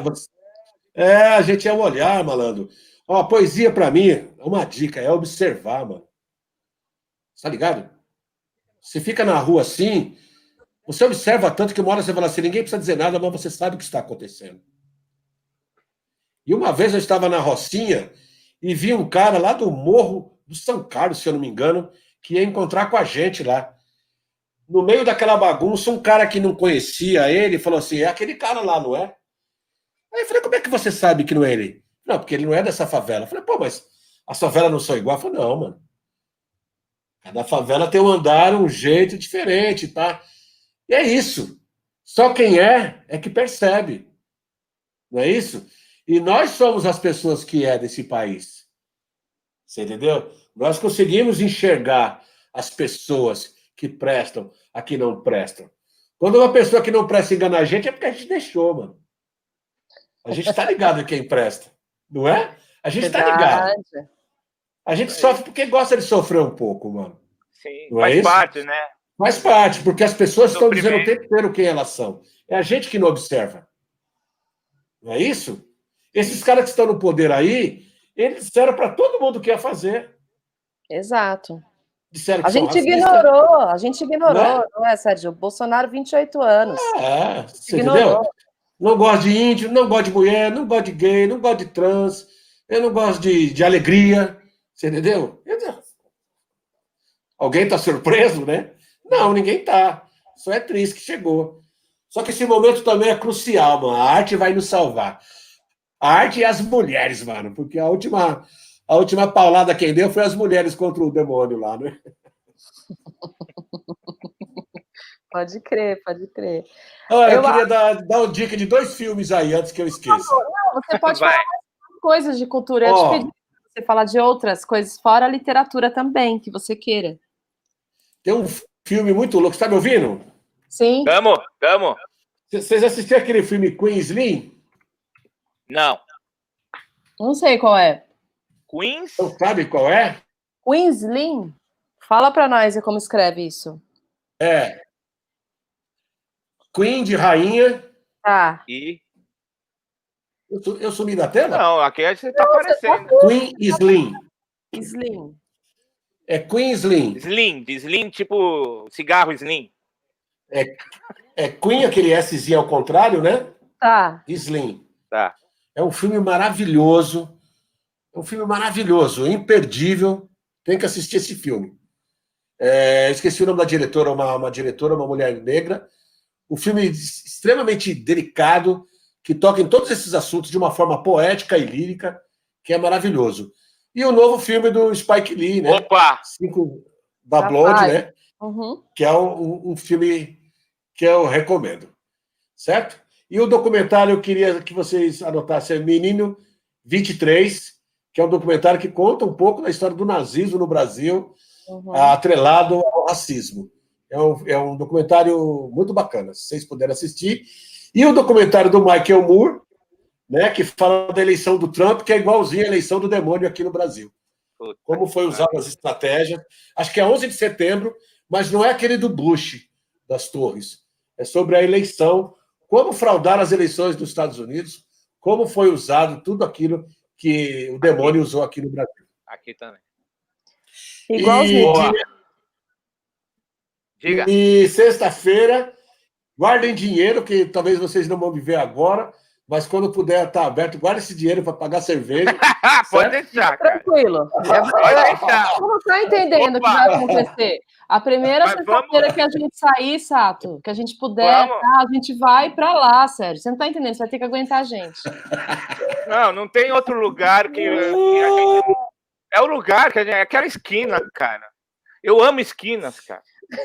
Speaker 2: É, a gente é o olhar, malandro. Ó, poesia para mim, uma dica, é observar, mano. Tá ligado? Você fica na rua assim, você observa tanto que uma hora você fala assim, ninguém precisa dizer nada, mas você sabe o que está acontecendo. E uma vez eu estava na Rocinha e vi um cara lá do morro do São Carlos, se eu não me engano, que ia encontrar com a gente lá. No meio daquela bagunça, um cara que não conhecia ele falou assim: é aquele cara lá, não é? Aí eu falei: como é que você sabe que não é ele? Não, porque ele não é dessa favela. Eu falei: pô, mas as favelas não são igual? Eu falei: não, mano. Cada favela tem um andar, um jeito diferente, tá? E é isso. Só quem é é que percebe. Não é isso? E nós somos as pessoas que é desse país. Você entendeu? Nós conseguimos enxergar as pessoas que prestam, a que não prestam. Quando uma pessoa que não presta engana a gente, é porque a gente deixou, mano. A gente está ligado em quem presta, não é? A gente está ligado. A gente sofre porque gosta de sofrer um pouco, mano.
Speaker 3: Sim, não é faz é parte, né?
Speaker 2: Faz parte, porque as pessoas estão dizendo o tempo inteiro quem elas são. É a gente que não observa. Não é isso? Esses caras que estão no poder aí, eles disseram para todo mundo o que ia fazer.
Speaker 1: Exato. Disseram que a gente ignorou, a gente ignorou, não é, não é Sérgio? Bolsonaro, 28 anos.
Speaker 2: É, você ignorou. entendeu? Não gosto de índio, não gosto de mulher, não gosto de gay, não gosto de trans, eu não gosto de, de alegria. Você entendeu? Alguém está surpreso, né? Não, ninguém está. Só é triste que chegou. Só que esse momento também é crucial, mano. A arte vai nos salvar. A arte e as mulheres, mano, porque a última, a última paulada quem deu foi as mulheres contra o demônio lá, né?
Speaker 1: Pode crer, pode crer.
Speaker 2: Olha, eu, eu queria dar, dar uma dica de dois filmes aí, antes que eu esqueça.
Speaker 1: Não, você pode falar coisas de cultura. Eu oh. te pedi você falar de outras coisas, fora a literatura também, que você queira.
Speaker 2: Tem um filme muito louco. Você tá me ouvindo?
Speaker 1: Sim.
Speaker 3: Tamo, tamo.
Speaker 2: Vocês assistiram aquele filme Queensly?
Speaker 3: Não.
Speaker 1: Não sei qual é.
Speaker 3: Queens?
Speaker 2: Não sabe qual é?
Speaker 1: Queensly? Fala para nós como escreve isso.
Speaker 2: É. Queen de rainha.
Speaker 1: Tá.
Speaker 3: E.
Speaker 2: Eu, eu sumi da tela?
Speaker 3: Não, aqui a gente tá aparecendo.
Speaker 2: Tá Queen Slim.
Speaker 1: Slim.
Speaker 2: É Queen Slim.
Speaker 3: Slim, Slim, tipo cigarro Slim.
Speaker 2: É, é Queen, aquele Szinho ao contrário, né?
Speaker 1: Tá.
Speaker 2: Slim.
Speaker 3: Tá.
Speaker 2: É um filme maravilhoso. Um filme maravilhoso, imperdível. Tem que assistir esse filme. É, esqueci o nome da diretora, uma, uma diretora, uma mulher negra. Um filme extremamente delicado, que toca em todos esses assuntos de uma forma poética e lírica, que é maravilhoso. E o novo filme do Spike Lee, né?
Speaker 3: Opa!
Speaker 2: Cinco da Blood, né? Uhum. Que é um, um, filme que eu recomendo. Certo? E o documentário eu queria que vocês anotassem Menino 23, que é um documentário que conta um pouco da história do nazismo no Brasil, uhum. atrelado ao racismo. É um, é um documentário muito bacana, se vocês puderem assistir. E o documentário do Michael Moore, né, que fala da eleição do Trump, que é igualzinho à eleição do demônio aqui no Brasil. Como foi usada as estratégias. Acho que é 11 de setembro, mas não é aquele do Bush, das torres. É sobre a eleição, como fraudar as eleições dos Estados Unidos, como foi usado tudo aquilo que o demônio aqui. usou aqui no Brasil.
Speaker 3: Aqui também.
Speaker 1: Igualzinho.
Speaker 2: E, Diga. E sexta-feira, guardem dinheiro, que talvez vocês não vão viver agora, mas quando puder estar aberto, guarde esse dinheiro para pagar cerveja.
Speaker 3: Pode deixar, cara.
Speaker 1: Tranquilo. Pode deixar. Você não está entendendo o que vai acontecer. A primeira sexta-feira que a gente sair, Sato, que a gente puder, tá, a gente vai para lá, sério. Você não está entendendo, você vai ter que aguentar a gente.
Speaker 3: Não, não tem outro lugar que. que gente... É o lugar que a gente... é aquela esquina, cara. Eu amo esquinas, cara.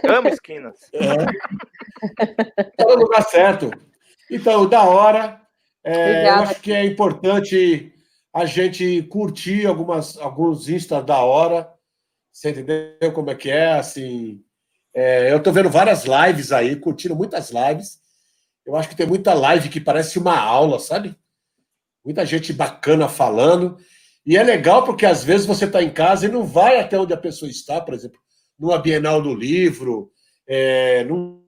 Speaker 3: Amo esquinas.
Speaker 2: É. é o lugar certo. Então, da hora. É, eu acho que é importante a gente curtir algumas, alguns instas da hora. Você entendeu como é que é? Assim, é, eu estou vendo várias lives aí, curtindo muitas lives. Eu acho que tem muita live que parece uma aula, sabe? Muita gente bacana falando. E é legal porque às vezes você está em casa e não vai até onde a pessoa está, por exemplo, numa Bienal do Livro, é, num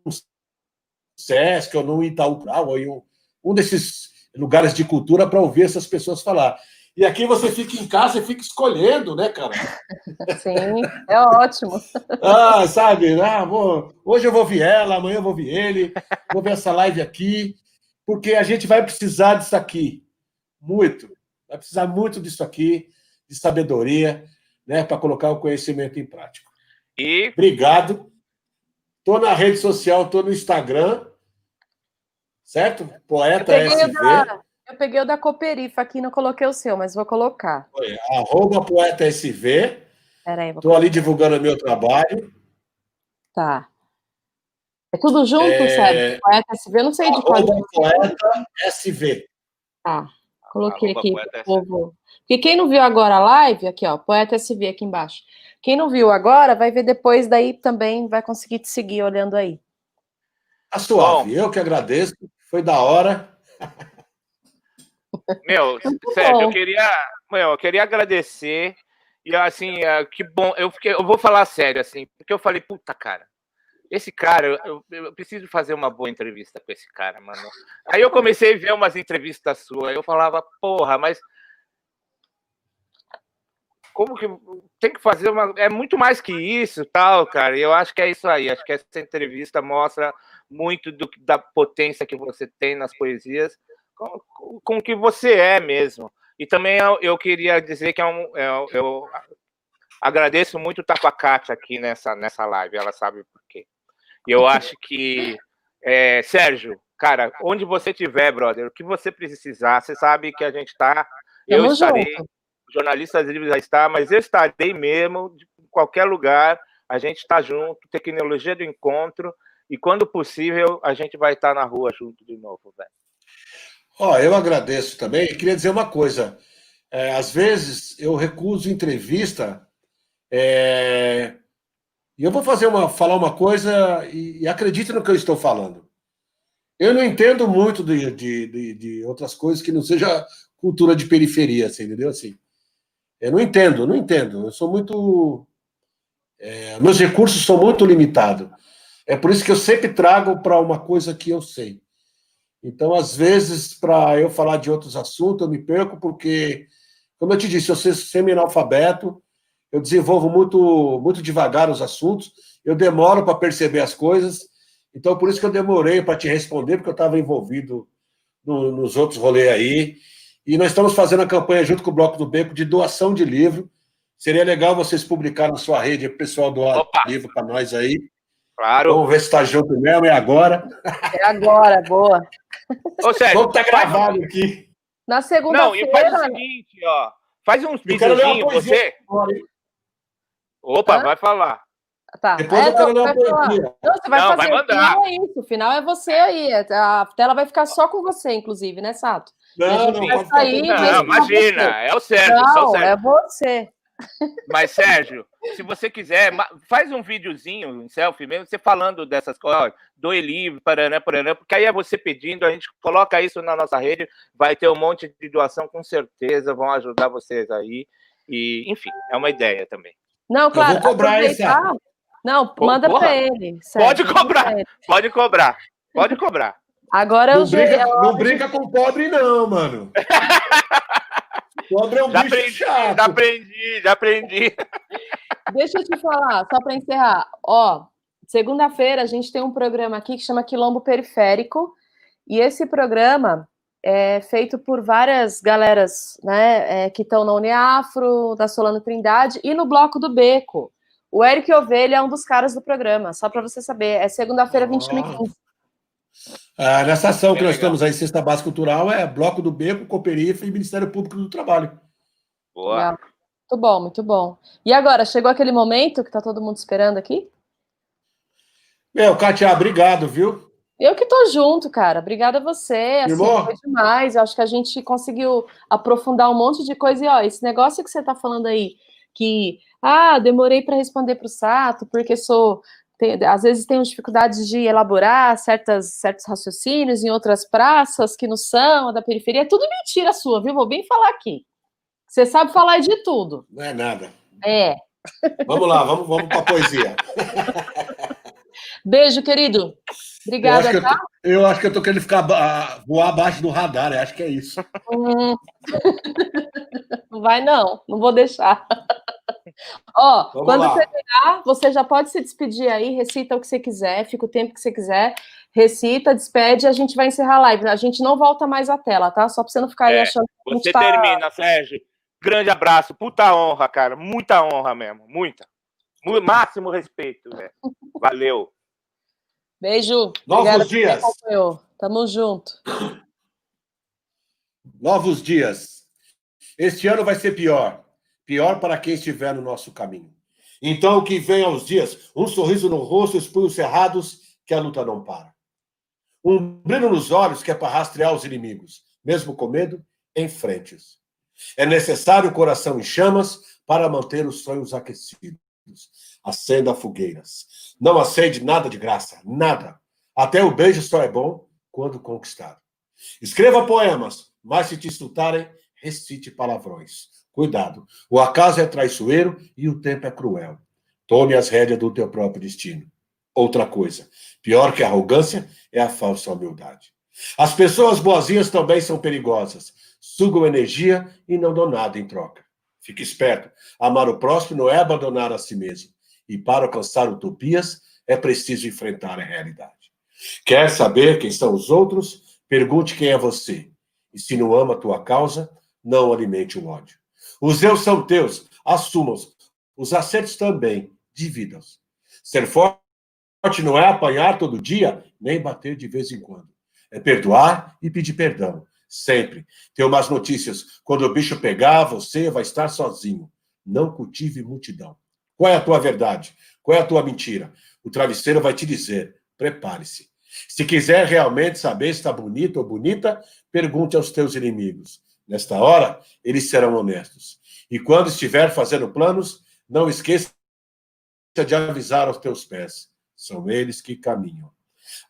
Speaker 2: Sesc ou num Itaú, ou em um, um desses lugares de cultura para ouvir essas pessoas falar. E aqui você fica em casa e fica escolhendo, né, cara?
Speaker 1: Sim, é ótimo.
Speaker 2: Ah, sabe? Ah, vou, hoje eu vou ver ela, amanhã eu vou ver ele, vou ver essa live aqui, porque a gente vai precisar disso aqui. Muito. Vai precisar muito disso aqui, de sabedoria. né, para colocar o conhecimento em prática.
Speaker 3: E
Speaker 2: Obrigado. Estou na rede social, estou no Instagram, certo?
Speaker 1: Eu
Speaker 2: Poeta
Speaker 1: o
Speaker 2: SV,
Speaker 1: da, eu peguei o da Cooperifa aqui, não coloquei o seu, mas vou colocar.
Speaker 2: arroba Poeta SV.
Speaker 1: Peraí,
Speaker 2: Estou ali divulgando o meu trabalho.
Speaker 1: Tá. É tudo junto,
Speaker 2: É,
Speaker 1: Sérgio? Poeta SV, eu não sei de qual.
Speaker 2: Arroba Poeta SV.
Speaker 1: Tá. Coloquei
Speaker 3: Arroba
Speaker 1: aqui
Speaker 3: Poeta
Speaker 1: pro
Speaker 3: SV.
Speaker 1: povo. Porque quem não viu agora a live, aqui, ó, Poeta SV aqui embaixo. Quem não viu agora, vai ver depois, daí também vai conseguir te seguir olhando aí.
Speaker 2: Tá suave. Eu que agradeço. Foi da hora.
Speaker 3: Meu,
Speaker 1: Muito
Speaker 3: Sérgio,
Speaker 1: bom.
Speaker 3: eu queria, meu, eu queria agradecer e assim, é, que bom. Eu fiquei, eu vou falar sério assim, porque eu falei, puta cara, esse cara, eu, eu preciso fazer uma boa entrevista com esse cara, mano. Aí eu comecei a ver umas entrevistas suas, eu falava, porra, mas como que tem que fazer uma, é muito mais que isso, tal, cara. Eu acho que é isso aí. Acho que essa entrevista mostra muito do, da potência que você tem nas poesias com, com que você é mesmo. E também eu, eu queria dizer que é um, eu, eu agradeço muito o Tapacate aqui nessa, nessa live, ela sabe por quê. E eu acho que, é, Sérgio, cara, onde você estiver, brother, o que você precisar, você sabe que a gente está. Eu
Speaker 1: Tamo
Speaker 3: estarei,
Speaker 1: junto.
Speaker 3: Jornalistas livres já está, mas eu estarei mesmo, de qualquer lugar, a gente está junto, tecnologia do encontro, e quando possível, a gente vai estar na rua junto de novo, velho.
Speaker 2: Ó, eu agradeço também. E queria dizer uma coisa. É, às vezes eu recuso entrevista. é, E eu vou fazer uma, falar uma coisa e, e acredite no que eu estou falando. Eu não entendo muito de, de, de, de outras coisas que não seja cultura de periferia, assim, entendeu? Assim, eu não entendo, não entendo. Eu sou muito. é, meus recursos são muito limitados. É por isso que eu sempre trago para uma coisa que eu sei. Então, às vezes, para eu falar de outros assuntos, eu me perco, porque, como eu te disse, eu sou semi-analfabeto, eu desenvolvo muito, muito devagar os assuntos, eu demoro para perceber as coisas, então por isso que eu demorei para te responder, porque eu estava envolvido no- nos outros rolês aí. E nós estamos fazendo a campanha junto com o Bloco do Beco de doação de livro. Seria legal vocês publicarem na sua rede, o pessoal doar
Speaker 3: Opa!
Speaker 2: livro para nós aí.
Speaker 3: Claro.
Speaker 2: Vamos ver se está junto mesmo, é agora.
Speaker 1: É agora, boa.
Speaker 3: Ô, Sérgio,
Speaker 2: Vamos estar gravado aqui.
Speaker 1: Na
Speaker 3: Não, e faz o
Speaker 1: segunda-feira.
Speaker 3: seguinte, ó. Faz uns
Speaker 2: Eu quero ler uma
Speaker 3: videozinhos,
Speaker 2: poesia
Speaker 3: você. Opa,
Speaker 1: Hã?
Speaker 3: vai falar.
Speaker 1: Tá.
Speaker 2: Depois
Speaker 1: É,
Speaker 2: eu quero
Speaker 1: não,
Speaker 2: ler.
Speaker 1: Não, você vai
Speaker 3: Não,
Speaker 1: fazer.
Speaker 3: vai
Speaker 1: o
Speaker 3: mandar.
Speaker 1: final é isso. O final é você aí. A tela vai ficar só com você, inclusive, né, Sato?
Speaker 2: Não, não, pode
Speaker 1: sair,
Speaker 3: Não, imagina, é o Sérgio, só o
Speaker 1: Não,
Speaker 3: Sérgio.
Speaker 1: é você.
Speaker 3: Mas, Sérgio, se você quiser, faz um videozinho, um selfie mesmo, você falando dessas coisas, doe livre, paraná, paraná, porque aí é você pedindo, a gente coloca isso na nossa rede, vai ter um monte de doação, com certeza, vão ajudar vocês aí. E, enfim, é uma ideia também.
Speaker 1: Não, claro.
Speaker 2: vou cobrar esse
Speaker 1: Não, manda
Speaker 3: porra.
Speaker 1: pra ele.
Speaker 3: Pode
Speaker 1: Sérgio,
Speaker 3: cobrar.
Speaker 1: pra ele.
Speaker 3: Pode cobrar, pode cobrar.
Speaker 1: Agora eu
Speaker 2: Não
Speaker 1: já.
Speaker 2: brinca, não brinca com pobre, não, mano. Pobre é um
Speaker 3: Já
Speaker 2: bicho
Speaker 3: aprendi,
Speaker 2: chato.
Speaker 3: já aprendi, já aprendi.
Speaker 1: Deixa eu te falar, só para encerrar. Ó, segunda-feira a gente tem um programa aqui que chama Quilombo Periférico, e esse programa é feito por várias galeras, né, é, que estão na Uniafro, da Solano Trindade e no Bloco do Beco. O Eric Ovelha é um dos caras do programa, só para você saber. É segunda-feira, 21 h 15
Speaker 2: Ah, nessa ação que
Speaker 3: Bem
Speaker 2: nós
Speaker 3: legal.
Speaker 2: estamos aí, Cesta Básica Cultural, é Bloco do Beco, Cooperifa e Ministério Público do Trabalho.
Speaker 3: Boa.
Speaker 1: Legal. Muito bom, muito bom. E agora, chegou aquele momento que tá todo mundo esperando aqui?
Speaker 2: Meu, Katia, obrigado, viu?
Speaker 1: Eu que tô junto, cara. Obrigada a você. Assim, foi demais. Eu acho que a gente conseguiu aprofundar um monte de coisa. E ó, esse negócio que você tá falando aí, que ah, demorei para responder para o Sato, porque sou. Tem- às vezes tenho dificuldades de elaborar certas, certos raciocínios em outras praças que não são, da periferia. É tudo mentira sua, viu? Vou bem falar aqui. Você sabe falar de tudo.
Speaker 2: Não é nada.
Speaker 1: É.
Speaker 2: Vamos lá, vamos, vamos para a poesia.
Speaker 1: Beijo, querido.
Speaker 2: Eu
Speaker 1: Obrigada,
Speaker 2: acho, que eu,
Speaker 1: tá?
Speaker 2: eu acho que eu tô querendo ficar ba- voar abaixo do radar, eu acho que é isso.
Speaker 1: Hum. Não vai, não. Não vou deixar. Ó,
Speaker 2: Vamos
Speaker 1: quando
Speaker 2: lá.
Speaker 1: terminar, você já pode se despedir aí, recita o que você quiser, fica o tempo que você quiser, recita, despede e a gente vai encerrar a live. A gente não volta mais à tela, tá? Só pra você não ficar aí
Speaker 3: É,
Speaker 1: achando que
Speaker 3: Você
Speaker 1: tá...
Speaker 3: termina, Sérgio. Grande abraço, puta honra, cara, muita honra mesmo, muita. Máximo respeito, velho. Valeu.
Speaker 1: Beijo.
Speaker 2: Novos dias.
Speaker 1: Tamo junto.
Speaker 2: Novos dias. Este ano vai ser pior. Pior para quem estiver no nosso caminho. Então, que venha aos dias, um sorriso no rosto, os cerrados, que a luta não para. Um brilho nos olhos, que é para rastrear os inimigos. Mesmo com medo, enfrente-os. É necessário o coração em chamas para manter os sonhos aquecidos. Acenda fogueiras. Não acende nada de graça, nada. Até o beijo só é bom quando conquistado. Escreva poemas, mas se te insultarem, recite palavrões. Cuidado, o acaso é traiçoeiro e o tempo é cruel. Tome as rédeas do teu próprio destino. Outra coisa, pior que a arrogância é a falsa humildade. As pessoas boazinhas também são perigosas. Sugam energia e não dão nada em troca. Fique esperto. Amar o próximo não é abandonar a si mesmo. E para alcançar utopias, é preciso enfrentar a realidade. Quer saber quem são os outros? Pergunte quem é você. E se não ama a tua causa, não alimente o ódio. Os erros são teus, assuma-os. Os acertos também, divida-os. Ser forte não é apanhar todo dia, nem bater de vez em quando. É perdoar e pedir perdão. Sempre. Tem umas notícias. Quando o bicho pegar, você vai estar sozinho. Não cultive multidão. Qual é a tua verdade? Qual é a tua mentira? O travesseiro vai te dizer: prepare-se. Se quiser realmente saber se está bonito ou bonita, pergunte aos teus inimigos. Nesta hora, eles serão honestos. E quando estiver fazendo planos, não esqueça de avisar aos teus pés. São eles que caminham.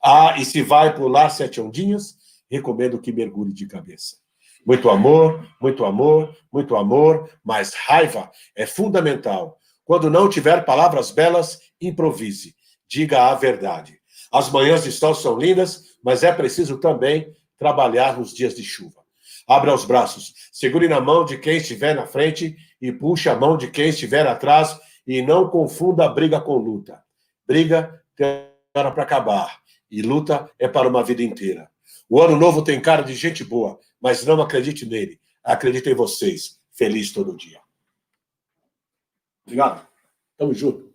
Speaker 2: Ah, e se vai pular sete ondinhas, recomendo que mergulhe de cabeça. Muito amor, muito amor, muito amor, mas raiva é fundamental. Quando não tiver palavras belas, improvise. Diga a verdade. As manhãs de sol são lindas, mas é preciso também trabalhar nos dias de chuva. Abra os braços, segure na mão de quem estiver na frente e puxe a mão de quem estiver atrás e não confunda a briga com luta. Briga tem hora para acabar e luta é para uma vida inteira. O ano novo tem cara de gente boa, mas não acredite nele. Acredite em vocês. Feliz todo dia. Obrigado. Tamo junto.